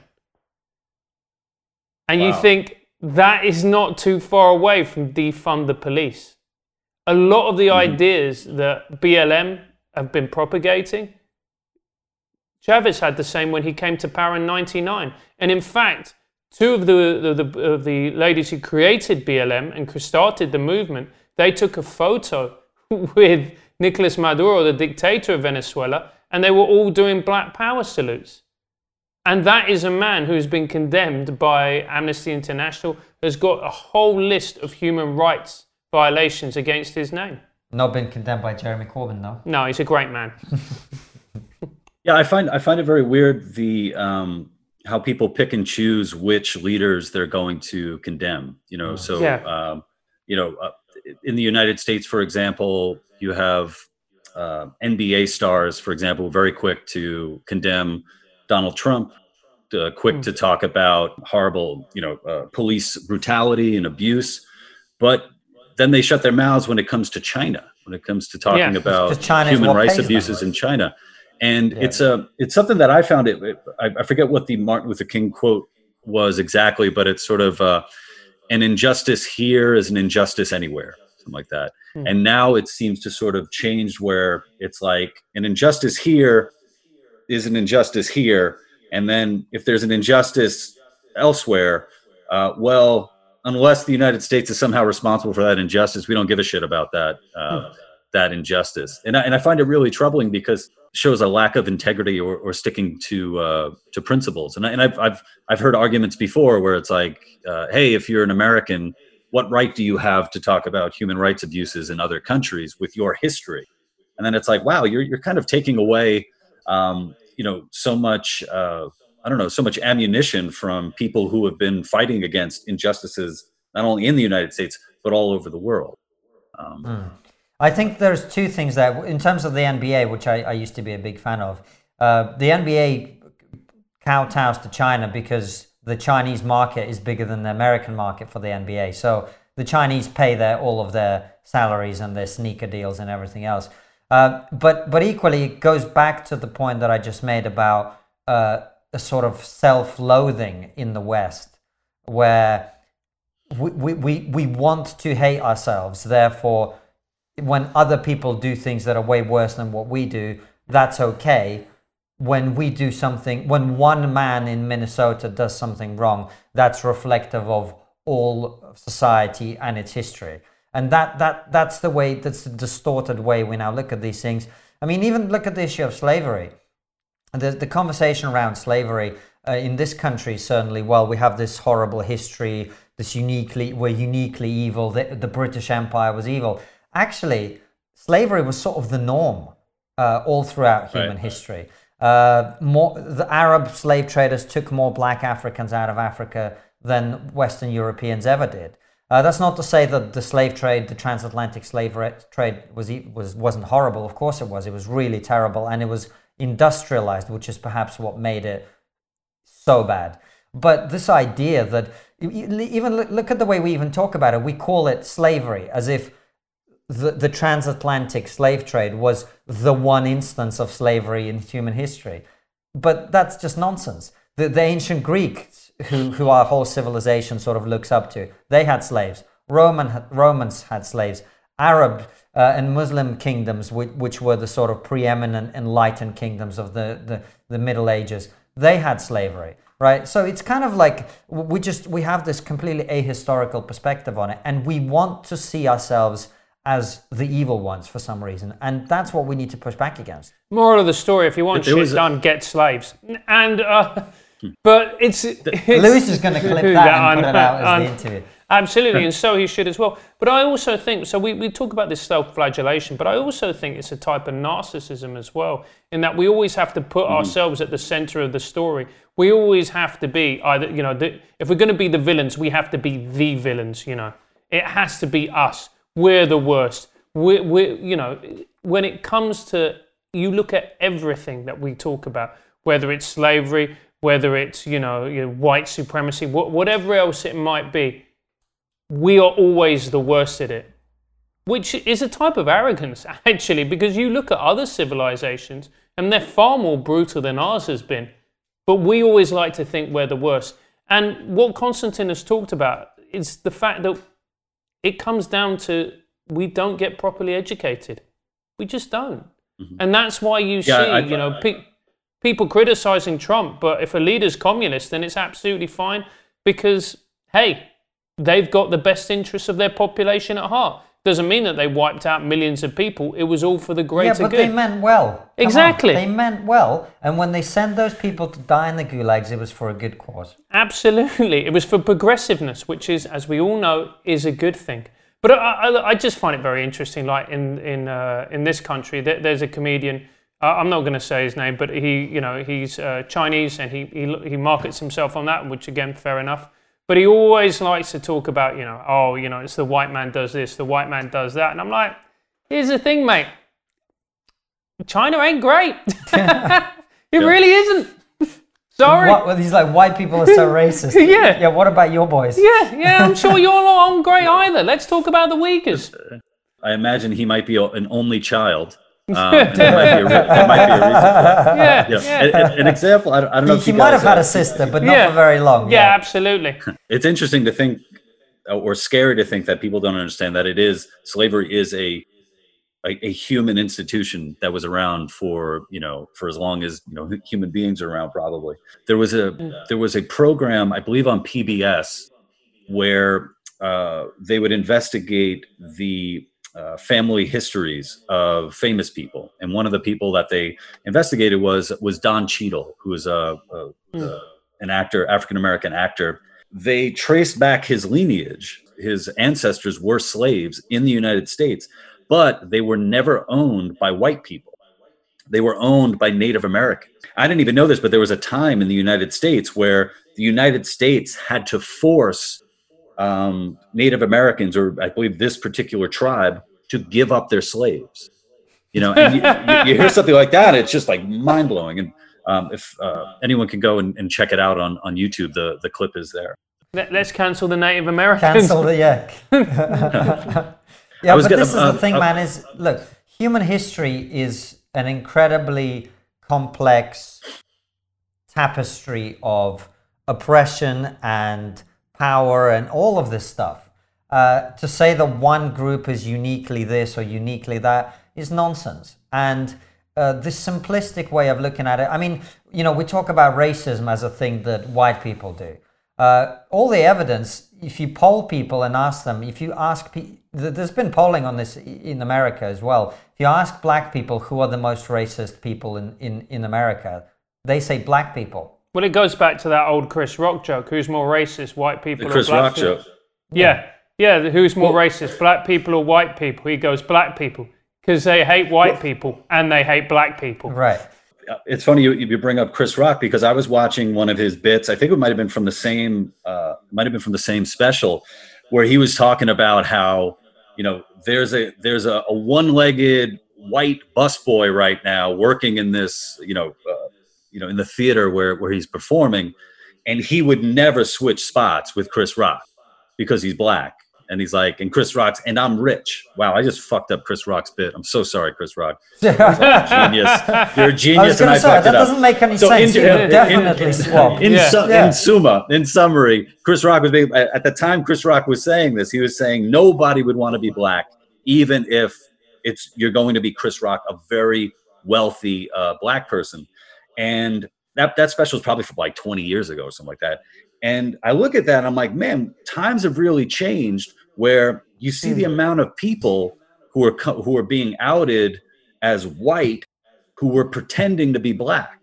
And wow. you think that is not too far away from defund the police. A lot of the mm. ideas that BLM have been propagating, Chavez had the same when he came to power in 99. And in fact, two of the, the, the, of the ladies who created BLM and started the movement, they took a photo with Nicolas Maduro, the dictator of Venezuela, and they were all doing black power salutes. And that is a man who's been condemned by Amnesty International, has got a whole list of human rights violations against his name. Not been condemned by Jeremy Corbyn, though. No, he's a great man. yeah, I find I find it very weird the um, how people pick and choose which leaders they're going to condemn. You know, so yeah. um, you know, uh, in the United States, for example, you have uh, NBA stars, for example, very quick to condemn Donald Trump, uh, quick mm. to talk about horrible, you know, uh, police brutality and abuse, but then they shut their mouths when it comes to China, when it comes to talking yeah, about human rights abuses them. in China. and Yeah. it's a it's something that I found it. I, I forget what the Martin Luther King quote was exactly, but it's sort of uh, an injustice here is an injustice anywhere, something like that. Hmm. And now it seems to sort of change where it's like an injustice here is an injustice here, and then if there's an injustice elsewhere, uh, well, unless the United States is somehow responsible for that injustice, we don't give a shit about that uh, that injustice. And I, and I find it really troubling because it shows a lack of integrity or, or sticking to uh, to principles. And, I, and I've, I've I've heard arguments before where it's like, uh, hey, if you're an American, what right do you have to talk about human rights abuses in other countries with your history? And then it's like, wow, you're you're kind of taking away, um, you know, so much. Uh, I don't know, so much ammunition from people who have been fighting against injustices not only in the United States but all over the world. Um, I think there's two things that, in terms of the NBA, which I, I used to be a big fan of, uh, the NBA kowtows to China because the Chinese market is bigger than the American market for the NBA. So the Chinese pay their all of their salaries and their sneaker deals and everything else. Uh, but but equally, it goes back to the point that I just made about uh, a sort of self-loathing in the West, where we, we, we, we want to hate ourselves. Therefore, when other people do things that are way worse than what we do, that's okay. When we do something, when one man in Minnesota does something wrong, that's reflective of all society and its history. And that, that that's the way, that's the distorted way we now look at these things. I mean, even look at the issue of slavery. The, the conversation around slavery uh, in this country, certainly, well, we have this horrible history, this uniquely, we're uniquely evil, the, the British Empire was evil. Actually, slavery was sort of the norm uh, all throughout human Right. history. Uh, more, the Arab slave traders took more black Africans out of Africa than Western Europeans ever did. Uh, that's not to say that the slave trade, the transatlantic slave trade, was was wasn't horrible. Of course, it was. It was really terrible, and it was industrialized, which is perhaps what made it so bad. But this idea that even look- look at the way we even talk about it, we call it slavery, as if the, the transatlantic slave trade was the one instance of slavery in human history. But that's just nonsense. The, the ancient Greeks, who, who our whole civilization sort of looks up to, they had slaves. Roman, Romans had slaves. Arab uh, and Muslim kingdoms, which, which were the sort of preeminent enlightened kingdoms of the, the, the Middle Ages, they had slavery, right? So it's kind of like we just we have this completely ahistorical perspective on it, and we want to see ourselves as the evil ones for some reason, and that's what we need to push back against. Moral of the story: If you want There shit was a- done, get slaves. And uh, but it's, it's Lewis is going to clip that Yeah, and put I it know, out as I the interview. Absolutely, and so he should as well. But I also think so. We, we talk about this self flagellation, but I also think it's a type of narcissism as well, in that we always have to put mm-hmm. ourselves at the center of the story. We always have to be either, you know, the, if we're going to be the villains, we have to be the villains, you know. It has to be us. We're the worst. We're, we're you know, when it comes to, you look at everything that we talk about, whether it's slavery, whether it's, you know, you know white supremacy, wha- whatever else it might be we are always the worst at it, which is a type of arrogance, actually, because you look at other civilizations and they're far more brutal than ours has been. But we always like to think we're the worst. And what Konstantin has talked about is the fact that it comes down to we don't get properly educated. We just don't. And that's why you Mm-hmm. Yeah, see, I- you know, pe- people criticizing Trump, but if a leader's communist, then it's absolutely fine because, hey, they've got the best interests of their population at heart. Doesn't mean that they wiped out millions of people. It was all for the greater good. Yeah, but good. they meant well. Come on, Exactly. They meant well. And when they sent those people to die in the gulags, it was for a good cause. Absolutely. It was for progressiveness, which is, as we all know, is a good thing. But I, I, I just find it very interesting. Like in in uh, in this country, there's a comedian. Uh, I'm not going to say his name, but he, you know, he's uh, Chinese and he, he he markets himself on that, which again, fair enough. But he always likes to talk about, you know, oh, you know, it's the white man does this, the white man does that, and I'm like, here's the thing, mate. China ain't great. it really isn't. Sorry. What, well, he's like, white people are so racist. Yeah. Yeah, what about your boys? Yeah, yeah, I'm sure you're not on great either. Let's talk about the Uyghurs. I imagine he might be an only child Um, that, might be a, that might be a reason. Yeah, You know, yeah. an, an example. I don't, I don't know He, if he might have had a sister, but not Yeah. for very long. yeah, absolutely. it's interesting to think uh, or scary to think that people don't understand that it is slavery is a a, a human institution that was around for you know for as long as you know human beings are around probably there was a there was a program i believe on pbs where uh, they would investigate the uh, family histories of famous people and one of the people that they investigated was was don Cheadle, who is a, a, a an actor african american actor they traced back his lineage. His ancestors were slaves in the United States, but they were never owned by white people. They were owned by Native Americans. I didn't even know this, but there was a time in the United States where the United States had to force um, Native Americans, or I believe this particular tribe, to give up their slaves. You know, and you, you, you hear something like that, it's just like mind blowing. And um, if uh, anyone can go and, and check it out on, on YouTube, the, the clip is there. Let, us cancel the Native Americans. Cancel the yeah. yeah, was but gonna- this is uh, the thing, uh, man. Is look, human history is an incredibly complex tapestry of oppression and power and all of this stuff. Uh, to say that one group is uniquely this or uniquely that is nonsense. And uh, this simplistic way of looking at it, I mean, you know, we talk about racism as a thing that white people do. Uh, all the evidence, if you poll people and ask them, if you ask, pe- there's been polling on this in America as well. If you ask black people who are the most racist people in, in, in America, they say black people. Well, it goes back to that old Chris Rock joke: who's more racist, white people The or Chris black Rock people? joke. Yeah, yeah. the- Who's more racist, black people or white people? He goes black people because they hate white people and they hate black people. Right. it's funny you, you bring up Chris Rock because I was watching one of his bits. I think it might have been from the same, uh, might have been from the same special, where he was talking about how you know there's a there's a, a one-legged white busboy right now working in this you know uh, you know in the theater where where he's performing, and he would never switch spots with Chris Rock because he's black. And he's like, and Chris Rock's, and I'm rich. Wow, I just fucked up Chris Rock's bit. I'm so sorry, Chris Rock. Genius. You're a genius, I and I say fucked that it up. doesn't make any So sense. in- in- definitely in- swap. In, Yeah. su- Yeah. in summa, in summary, Chris Rock was being, at at the time Chris Rock was saying this, he was saying nobody would want to be black, even if it's you're going to be Chris Rock, a very wealthy uh, black person. And that that special is probably from like 20 years ago or something like that. And I look at that and I'm like, man, times have really changed where you see the amount of people who are co- who are being outed as white who were pretending to be black.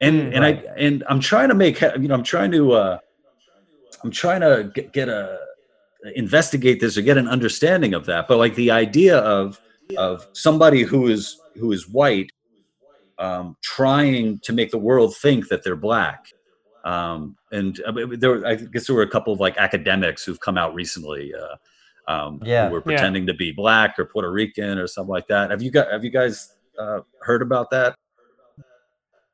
And and i and i'm trying to make you know i'm trying to uh i'm trying to get, get a investigate this or get an understanding of that. But like the idea of of somebody who is who is white um trying to make the world think that they're black um and uh, there i guess there were a couple of like academics who've come out recently uh um Yeah. who were Yeah. pretending to be black or puerto rican or something like that have you got have you guys uh heard about that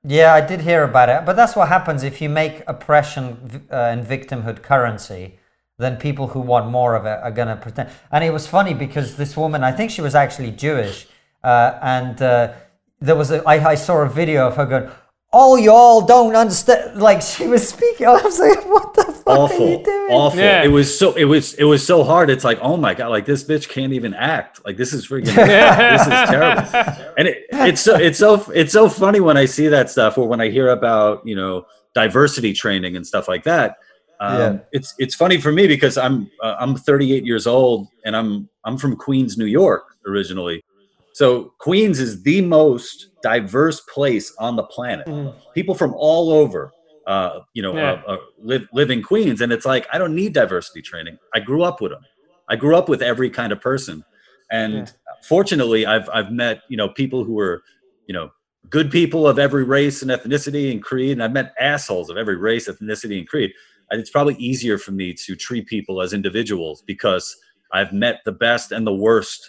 Yeah, I did hear about it, but that's what happens if you make oppression uh, and victimhood currency. Then people who want more of it are gonna pretend. And it was funny because this woman, I think she was actually Jewish, uh, and uh, there was a, I, I saw a video of her going, "Oh, y'all don't understand." Like she was speaking, I was like, "What the fuck are you doing?" awful Yeah. it was so it was it was so hard it's like oh my god like this bitch can't even act like this is freaking yeah. this is terrible and it, it's so it's so it's so funny when i see that stuff or when i hear about you know diversity training and stuff like that um, Yeah. it's it's funny for me because i'm uh, i'm 38 years old and i'm i'm from queens new york originally so queens is the most diverse place on the planet. People from all over uh, you know Yeah. uh, uh, live live in queens. And it's like i don't need diversity training. I grew up with them i grew up with every kind of person. And fortunately i've i've met you know people who are you know good people of every race and ethnicity and creed. And i've met assholes of every race ethnicity and creed. And it's probably easier for me to treat people as individuals because i've met the best and the worst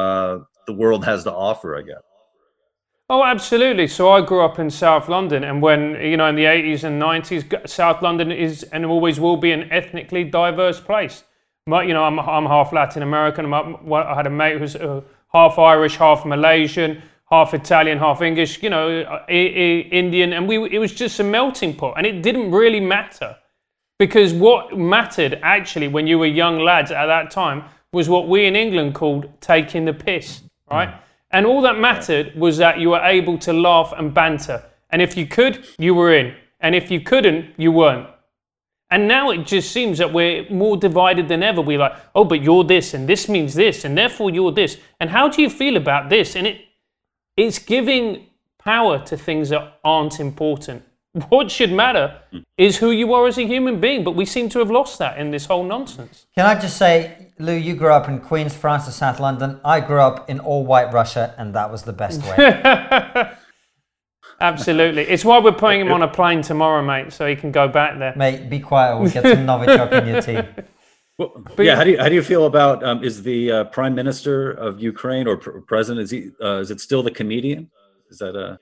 uh, the world has to offer i guess Oh, absolutely. So I grew up in South London, and when you know in the 80s and 90s, South London is and always will be an ethnically diverse place. My, you know, I'm, I'm half Latin American. I had a mate who's uh, half Irish, half Malaysian, half Italian, half English. You know, Indian, and we it was just a melting pot, and it didn't really matter because what mattered actually when you were young lads at that time was what we in England called taking the piss, right? And all that mattered was that you were able to laugh and banter. And if you could, you were in. And if you couldn't, you weren't. And now it just seems that we're more divided than ever. We're like, oh, but you're this, and this means this, and therefore you're this. And how do you feel about this? And it, it's giving power to things that aren't important. What should matter hmm. is who you are as a human being, but we seem to have lost that in this whole nonsense. Can I just say, Lou, you grew up in Queens, Francis, or South London. I grew up in all white Russia, and that was the best way. Absolutely. It's why we're putting him on a plane tomorrow, mate, so he can go back there. Mate, be quiet. We'll get some Novichok in your team. Well, yeah, how do you how do you feel about um, is the uh, prime minister of Ukraine or pr- president is he uh, is it still the comedian? Is that a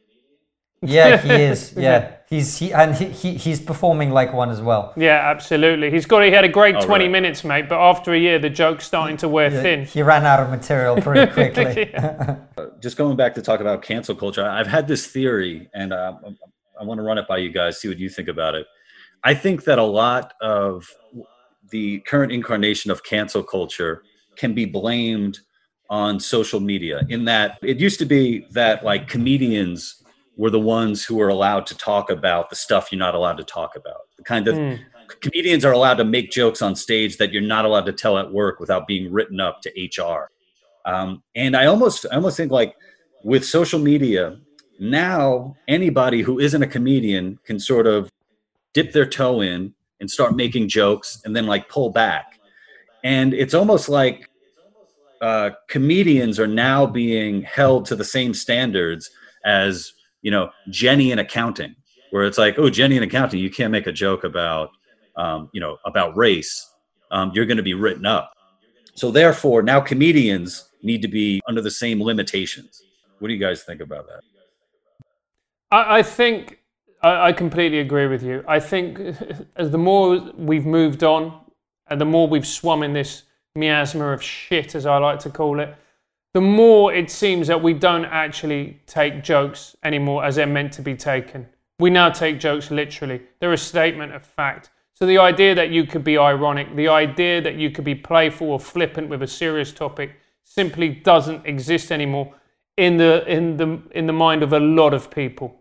yeah, he is. Yeah, he's he and he, he he's performing like one as well. Yeah, absolutely. He's got he had a great twenty right. minutes, mate. But after a year, the joke's starting to wear yeah, thin. He ran out of material pretty quickly. Just going back to talk about cancel culture, I've had this theory, and uh, I want to run it by you guys, see what you think about it. I think that a lot of the current incarnation of cancel culture can be blamed on social media. In that, it used to be that like comedians were the ones who were allowed to talk about the stuff you're not allowed to talk about. The kind of mm. comedians are allowed to make jokes on stage that you're not allowed to tell at work without being written up to HR. Um, and I almost, I almost think like with social media now, anybody who isn't a comedian can sort of dip their toe in and start making jokes and then like pull back. And it's almost like uh, comedians are now being held to the same standards as you know jenny in accounting where it's like oh jenny in accounting you can't make a joke about um, you know about race. Um, you're going to be written up. So therefore now comedians need to be under the same limitations. What do you guys think about that? I, I think I, I completely agree with you. I think as the more we've moved on and the more we've swum in this miasma of shit as i like to call it the more it seems that we don't actually take jokes anymore as they're meant to be taken. We now take jokes literally. They're a statement of fact. So the idea that you could be ironic, the idea that you could be playful or flippant with a serious topic simply doesn't exist anymore in the in the in the mind of a lot of people.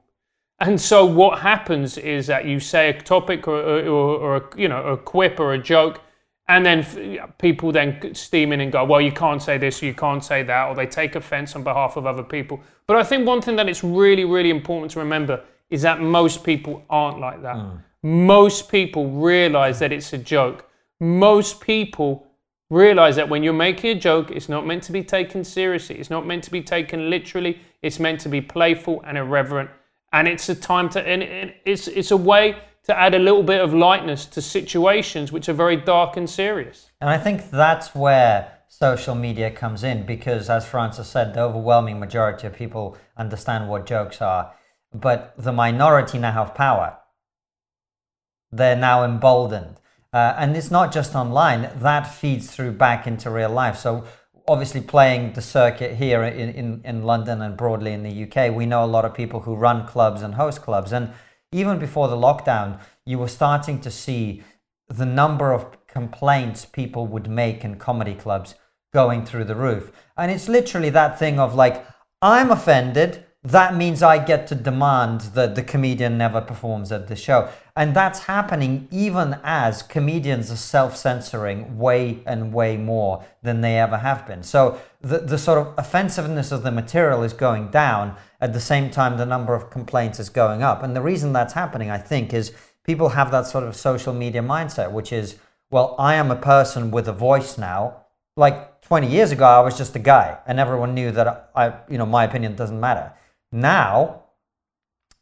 And so what happens is that you say a topic or, or, or a, you know a quip or a joke and then people then steam in and go, well, you can't say this, you can't say that, or they take offense on behalf of other people. But I think one thing that it's really, really important to remember is that most people aren't like that. Mm. Most people realize that it's a joke. Most people realize that when you're making a joke, it's not meant to be taken seriously. It's not meant to be taken literally. It's meant to be playful and irreverent. And it's a time to, and it's, it's a way to add a little bit of lightness to situations which are very dark and serious. And I think that's where social media comes in because, as Francis said, the overwhelming majority of people understand what jokes are, but the minority now have power. They're now emboldened. Uh, and it's not just online, that feeds through back into real life. So, obviously, playing the circuit here in, in, in London and broadly in the UK, we know a lot of people who run clubs and host clubs. And even before the lockdown, you were starting to see the number of complaints people would make in comedy clubs going through the roof. And it's literally that thing of like, I'm offended. That means I get to demand that the comedian never performs at the show. And that's happening even as comedians are self censoring way and way more than they ever have been. So the, the sort of offensiveness of the material is going down. At the same time, the number of complaints is going up. And the reason that's happening, I think, is people have that sort of social media mindset, which is, well, I am a person with a voice now. Like 20 years ago, I was just a guy, and everyone knew that I, you know, my opinion doesn't matter. Now,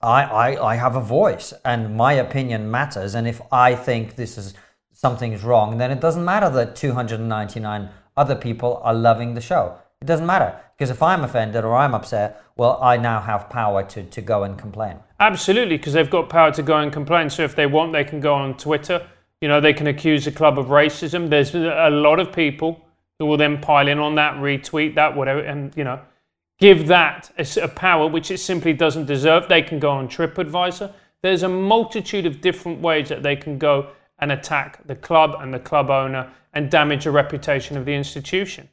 I, I, I have a voice, and my opinion matters. And if I think this is something is wrong, then it doesn't matter that 299 other people are loving the show. It doesn't matter because if I'm offended or I'm upset, well, I now have power to, to go and complain. Absolutely, because they've got power to go and complain. So if they want, they can go on Twitter You know, they can accuse the club of racism. There's a lot of people who will then pile in on that, retweet that, whatever, and you know, give that a, a power which it simply doesn't deserve. They can go on TripAdvisor. There's a multitude of different ways that they can go and attack the club and the club owner and damage the reputation of the institution.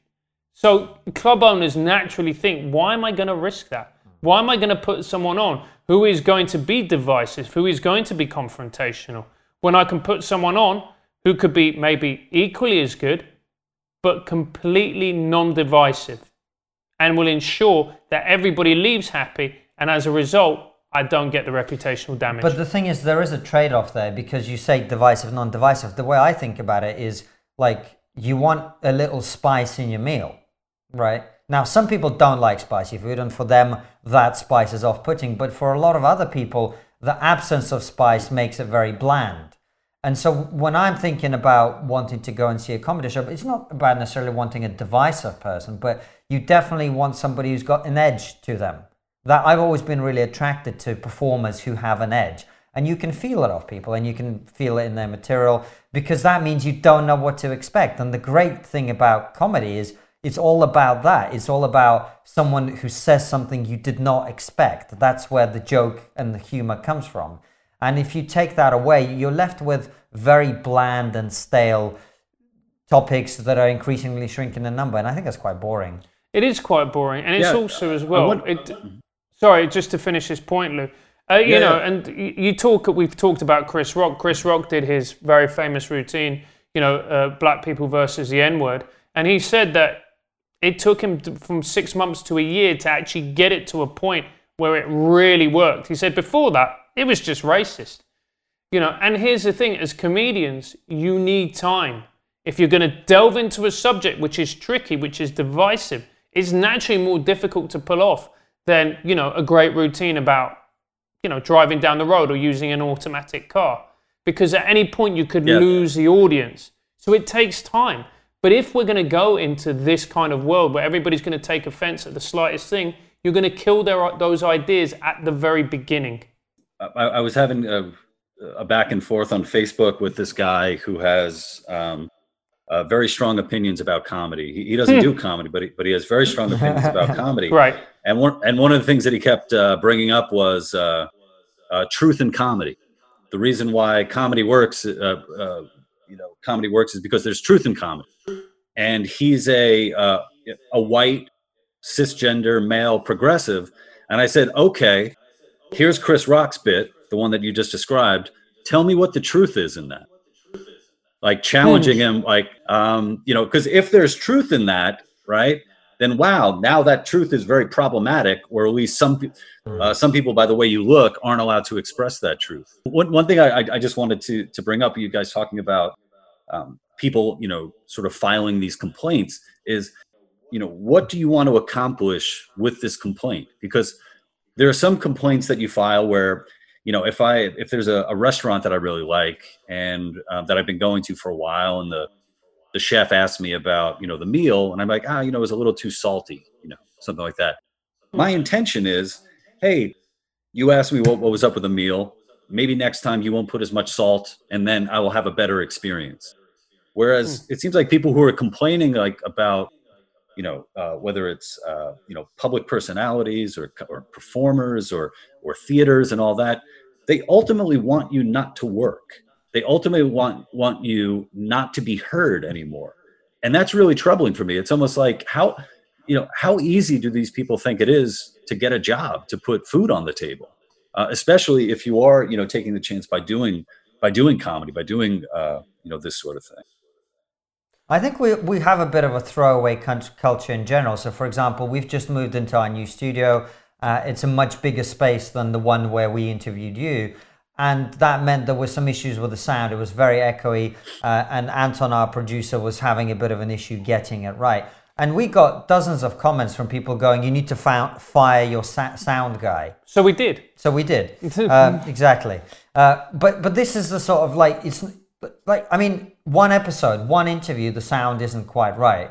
So club owners naturally think, why am I going to risk that? Why am I going to put someone on who is going to be divisive, who is going to be confrontational, when I can put someone on who could be maybe equally as good, but completely non divisive and will ensure that everybody leaves happy. And as a result, I don't get the reputational damage. But the thing is, there is a trade off there because you say divisive, non divisive. The way I think about it is like you want a little spice in your meal, right? Now, some people don't like spicy food, and for them, that spice is off putting. But for a lot of other people, the absence of spice makes it very bland. And so when I'm thinking about wanting to go and see a comedy show, it's not about necessarily wanting a divisive person, but you definitely want somebody who's got an edge to them. That I've always been really attracted to performers who have an edge. And you can feel it off people and you can feel it in their material because that means you don't know what to expect. And the great thing about comedy is it's all about that. It's all about someone who says something you did not expect. That's where the joke and the humor comes from. And if you take that away, you're left with very bland and stale topics that are increasingly shrinking in number. And I think that's quite boring. It is quite boring. And it's yeah, also as well. Want, it, sorry, just to finish this point, Lou. Uh, you yeah. know, and you talk. We've talked about Chris Rock. Chris Rock did his very famous routine. You know, uh, black people versus the N word, and he said that it took him to, from six months to a year to actually get it to a point where it really worked. He said before that it was just racist. You know, and here's the thing: as comedians, you need time. If you're going to delve into a subject which is tricky, which is divisive, it's naturally more difficult to pull off than you know a great routine about you know, driving down the road or using an automatic car. Because at any point you could yeah. lose the audience. So it takes time. But if we're going to go into this kind of world where everybody's going to take offense at the slightest thing, you're going to kill their, those ideas at the very beginning. I, I was having a, a, back and forth on Facebook with this guy who has um, uh, very strong opinions about comedy. He, he doesn't hmm. do comedy, but he, but he has very strong opinions about comedy. Right. And one and one of the things that he kept uh, bringing up was uh, uh, truth in comedy. The reason why comedy works, uh, uh, you know, comedy works is because there's truth in comedy. And he's a uh, a white cisgender male progressive, and I said, okay, here's Chris Rock's bit, the one that you just described. Tell me what the truth is in that. Like challenging him, like um, you know, because if there's truth in that, right? then wow, now that truth is very problematic, or at least some uh, some people, by the way you look, aren't allowed to express that truth. One, one thing I, I just wanted to to bring up, you guys talking about um, people, you know, sort of filing these complaints is, you know, what do you want to accomplish with this complaint? Because there are some complaints that you file where you know if i if there's a, a restaurant that i really like and um, that i've been going to for a while and the the chef asked me about you know the meal and i'm like ah you know it was a little too salty you know something like that. My intention is hey you asked me what, what was up with the meal. Maybe next time you won't put as much salt and then i will have a better experience whereas hmm. it seems like people who are complaining like about you know uh, whether it's uh, you know public personalities or, or performers or or theaters and all that they ultimately want you not to work. They ultimately want want you not to be heard anymore. And that's really troubling for me. It's almost like how you know how easy do these people think it is to get a job to put food on the table? Uh, especially if you are you know taking the chance by doing by doing comedy by doing uh, you know this sort of thing I think we, we have a bit of a throwaway culture in general. So, for example, we've just moved into our new studio. Uh, it's a much bigger space than the one where we interviewed you and that meant there were some issues with the sound. It was very echoey, uh, and Anton, our producer, was having a bit of an issue getting it right. And we got dozens of comments from people going, "You need to fire your sa- sound guy." So we did. So we did. uh, exactly. Uh, but but this is the sort of like it's like I mean, one episode, one interview, the sound isn't quite right,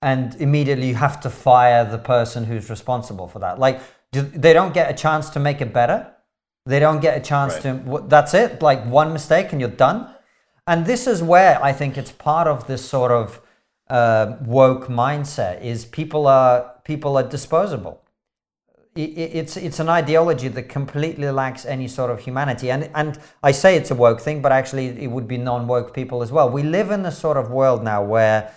and immediately you have to fire the person who's responsible for that. Like do, they don't get a chance to make it better they don't get a chance right. to. That's it. Like one mistake and you're done. And this is where I think it's part of this sort of uh, woke mindset is people are people are disposable. It's it's an ideology that completely lacks any sort of humanity, and and I say it's a woke thing, but actually it would be non-woke people as well. We live in a sort of world now where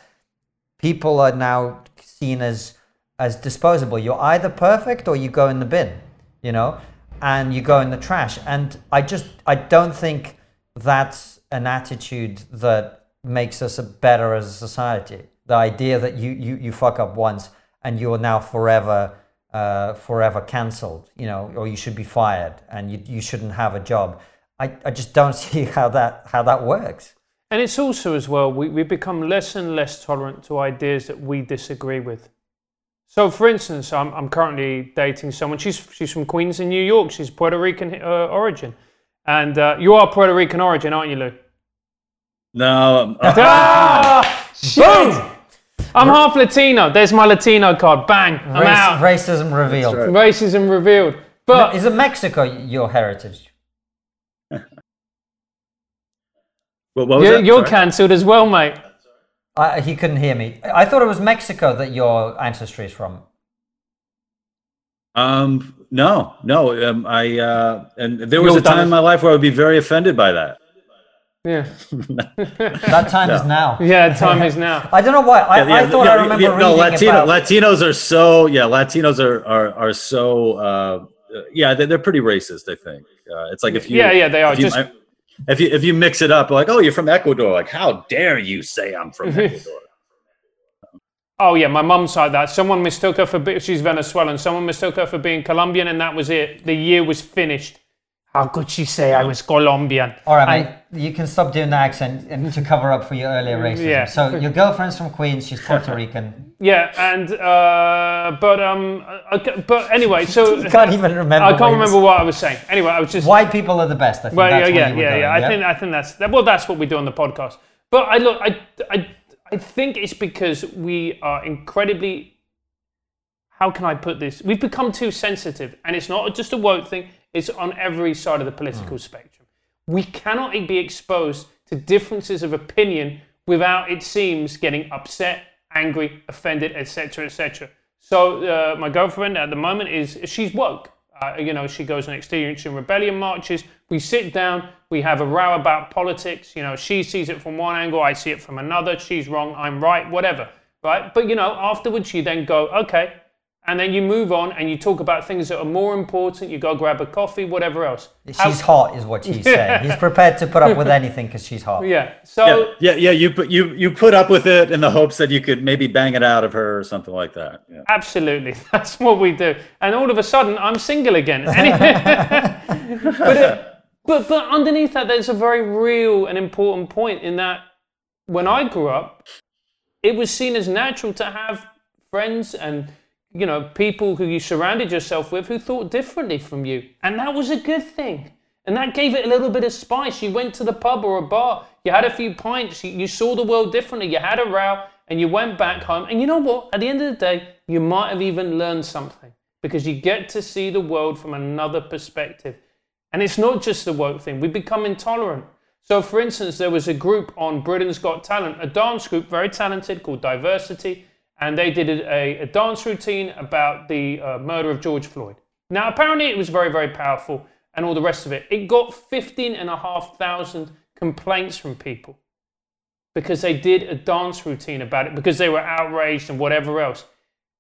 people are now seen as as disposable. You're either perfect or you go in the bin, you know, and you go in the trash. And I just I don't think that's an attitude that makes us better as a society. The idea that you you, you fuck up once and you are now forever uh, forever cancelled, you know, or you should be fired and you you shouldn't have a job. I, I just don't see how that how that works. And it's also as well we, we become less and less tolerant to ideas that we disagree with. So, for instance, I'm, I'm currently dating someone. She's she's from Queens in New York. She's Puerto Rican uh, origin, and uh, you are Puerto Rican origin, aren't you, Lou? No. Uh, ah, Boom! I'm half Latino. There's my Latino card. Bang! I'm Race, out. Racism revealed. right. Racism revealed. But Is it Mexico your heritage? What, what was you're, that? you're Sorry? cancelled as well, mate. I, he couldn't hear me. I thought it was Mexico that your ancestry is from. Um, no, no. Um, I uh, and there was You're a time done. in my life where I would be very offended by that. Yeah. That time is now. Yeah, time is now. I don't know why. I, I thought I remember yeah, no, reading Latino, about. Latinos are so yeah. Latinos are are are so uh, yeah. They're, they're pretty racist. I think uh, it's like if you Yeah, yeah, they are. If you, Just if you if you mix it up like oh you're from Ecuador like how dare you say I'm from Ecuador Oh yeah, my mum's side that. Someone mistook her for she's Venezuelan. Someone mistook her for being Colombian, and that was it. The year was finished. How could she say I was Colombian? All right, mate. You can stop doing the accent and to cover up for your earlier racism. Yeah. So your girlfriend's from Queens. She's Puerto Rican. Yeah, and uh, but um, okay, but anyway, so You can't even remember. I can't remember what I was saying. Anyway, I was just White people are the best. I think Well, that's yeah, yeah, yeah, going, yeah. I think I think that's that, well, that's what we do on the podcast. But I look, I, I, I think it's because we are incredibly. How can I put this? We've become too sensitive, and it's not just a woke thing. It's on every side of the political spectrum. We cannot be exposed to differences of opinion without, it seems, getting upset, angry, offended, etc., etc. So uh, my girlfriend at the moment is she's woke. Uh, you know, she goes on Extinction Rebellion marches. We sit down, we have a row about politics. You know, she sees it from one angle, I see it from another. She's wrong, I'm right, whatever. Right? But you know, afterwards you then go, okay, and then you move on and you talk about things that are more important. You go grab a coffee, whatever else. How- She's hot, is what she's saying. He's prepared to put up with anything because she's hot. yeah. So yeah yeah yeah you put you you put up with it in the hopes that you could maybe bang it out of her or something like that yeah. Absolutely, that's what we do. And all of a sudden, I'm single again. but, it, uh, but but underneath that, there's a very real and important point in that when I grew up, it was seen as natural to have friends and you know people who you surrounded yourself with who thought differently from you, and that was a good thing. And that gave it a little bit of spice. You went to the pub or a bar, you had a few pints, you, saw the world differently, you had a row, and you went back home. And you know what? At the end of the day, you might have even learned something because you get to see the world from another perspective. And it's not just the woke thing, we become intolerant. So, for instance, there was a group on Britain's Got Talent, a dance group, very talented, called Diversity, and they did a, a dance routine about the uh, murder of George Floyd. Now, apparently, it was very, very powerful and all the rest of it. It got 15,500 complaints from people because they did a dance routine about it, because they were outraged and whatever else.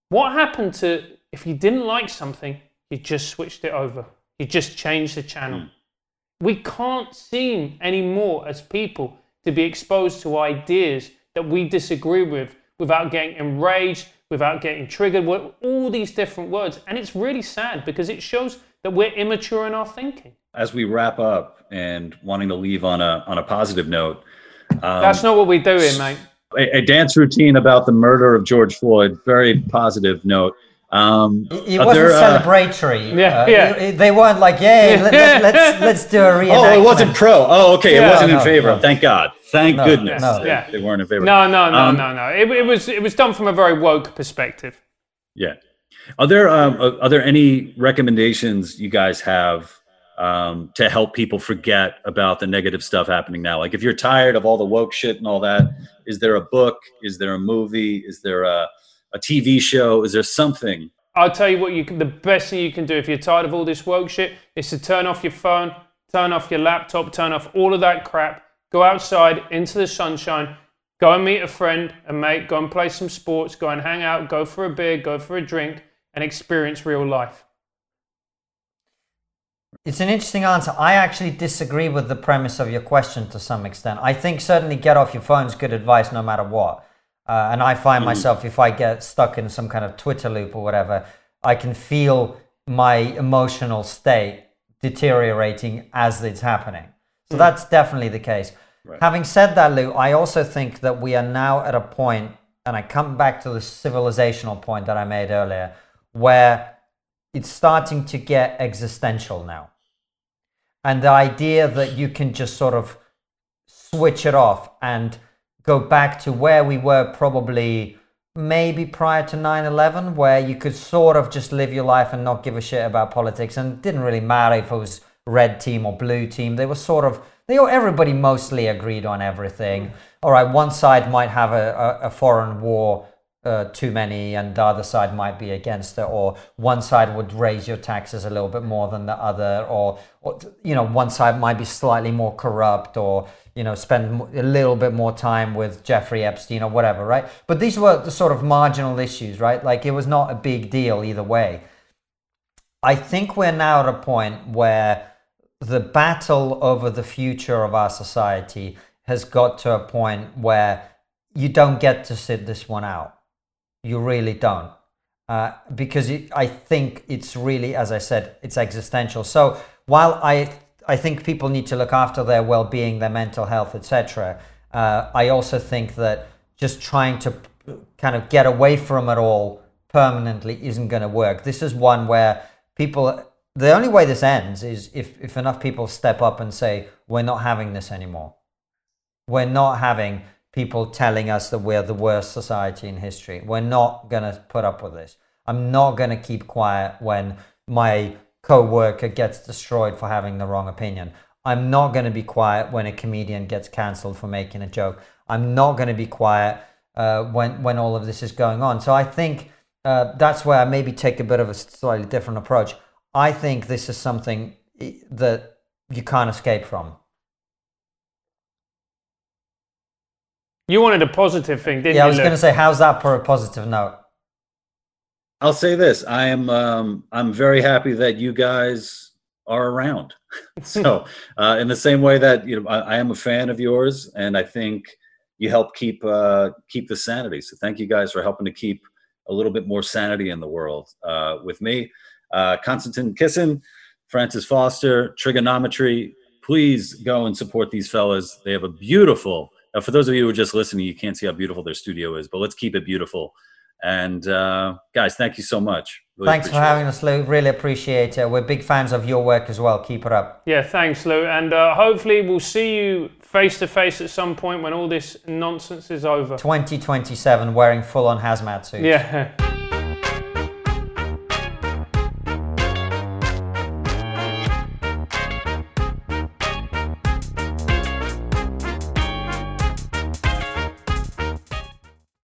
What happened to if you didn't like something, you just switched it over, you just changed the channel? We can't seem anymore as people to be exposed to ideas that we disagree with without getting enraged, without getting triggered, with all these different words. And it's really sad because it shows that we're immature in our thinking. as we wrap up and wanting to leave on a on a positive note um, That's not what we're doing, mate. a, a dance routine about the murder of George Floyd very positive note um, It wasn't there, uh, celebratory. Yeah, Uh, yeah. it- it- they weren't like, "Yay, let, let, let's let's do a reenactment." Oh, it wasn't pro. Oh, okay. Yeah. it wasn't No, in favor. no. Thank God. Thank No, goodness. no. They, Yeah. they weren't in favor. No, no, no, Um, no, no. It, it was it was done from a very woke perspective. Yeah. Are there um, are are there any recommendations you guys have um, to help people forget about the negative stuff happening now? Like, if you're tired of all the woke shit and all that, is there a book? Is there a movie? Is there a, a TV show? Is there something? I'll tell you what you can, the best thing you can do if you're tired of all this woke shit is to turn off your phone, turn off your laptop, turn off all of that crap, go outside into the sunshine, go and meet a friend, a mate, go and play some sports, go and hang out, go for a beer, go for a drink, and experience real life. It's an interesting answer. I actually disagree with the premise of your question to some extent. I think certainly get off your phone is good advice no matter what. Uh, and I find mm-hmm. myself, if I get stuck in some kind of Twitter loop or whatever, I can feel my emotional state deteriorating as it's happening. So mm. that's definitely the case. Right. Having said that, Lou, I also think that we are now at a point, and I come back to the civilizational point that I made earlier, where it's starting to get existential now. And the idea that you can just sort of switch it off and go back to where we were probably maybe prior to 9-11 where you could sort of just live your life and not give a shit about politics and it didn't really matter if it was red team or blue team. They were sort of they everybody mostly agreed on everything. Mm. All right one side might have a, a, a foreign war uh, too many and the other side might be against it or one side would raise your taxes a little bit more than the other or, or you know one side might be slightly more corrupt or you know spend a little bit more time with Jeffrey Epstein or whatever right? But these were the sort of marginal issues right? Like it was not a big deal either way. I think we're now at a point where the battle over the future of our society has got to a point where you don't get to sit this one out you really don't. Uh, because it, I think it's really, as I said, it's existential. So while I I think people need to look after their well-being, their mental health, etc. Uh, I also think that just trying to kind of get away from it all permanently isn't going to work. This is one where people. The only way this ends is if, if enough people step up and say, we're not having this anymore. We're not having people telling us that we're the worst society in history. We're not going to put up with this. I'm not going to keep quiet when my co-worker gets destroyed for having the wrong opinion. I'm not going to be quiet when a comedian gets cancelled for making a joke. I'm not going to be quiet uh, when when all of this is going on. So I think uh, that's where I maybe take a bit of a slightly different approach. I think this is something that you can't escape from. You wanted a positive thing, didn't yeah, you? Yeah, I was going to say, how's that for a positive note? I'll say this: I am um, I'm very happy that you guys are around. so, uh, in the same way that you know, I, I, am a fan of yours, and I think you help keep uh, keep the sanity. So, thank you guys for helping to keep a little bit more sanity in the world uh, with me, uh, Konstantin Kisin, Francis Foster, Triggernometry. Please go and support these fellas. They have a beautiful uh, for those of you who are just listening, you can't see how beautiful their studio is, but let's keep it beautiful. And uh, guys, thank you so much. Really thanks for having it. us, Lou. Really appreciate it. We're big fans of your work as well. Keep it up. Yeah, thanks, Lou. And uh, hopefully, we'll see you face to face at some point when all this nonsense is over. 2027, wearing full on hazmat suits. Yeah.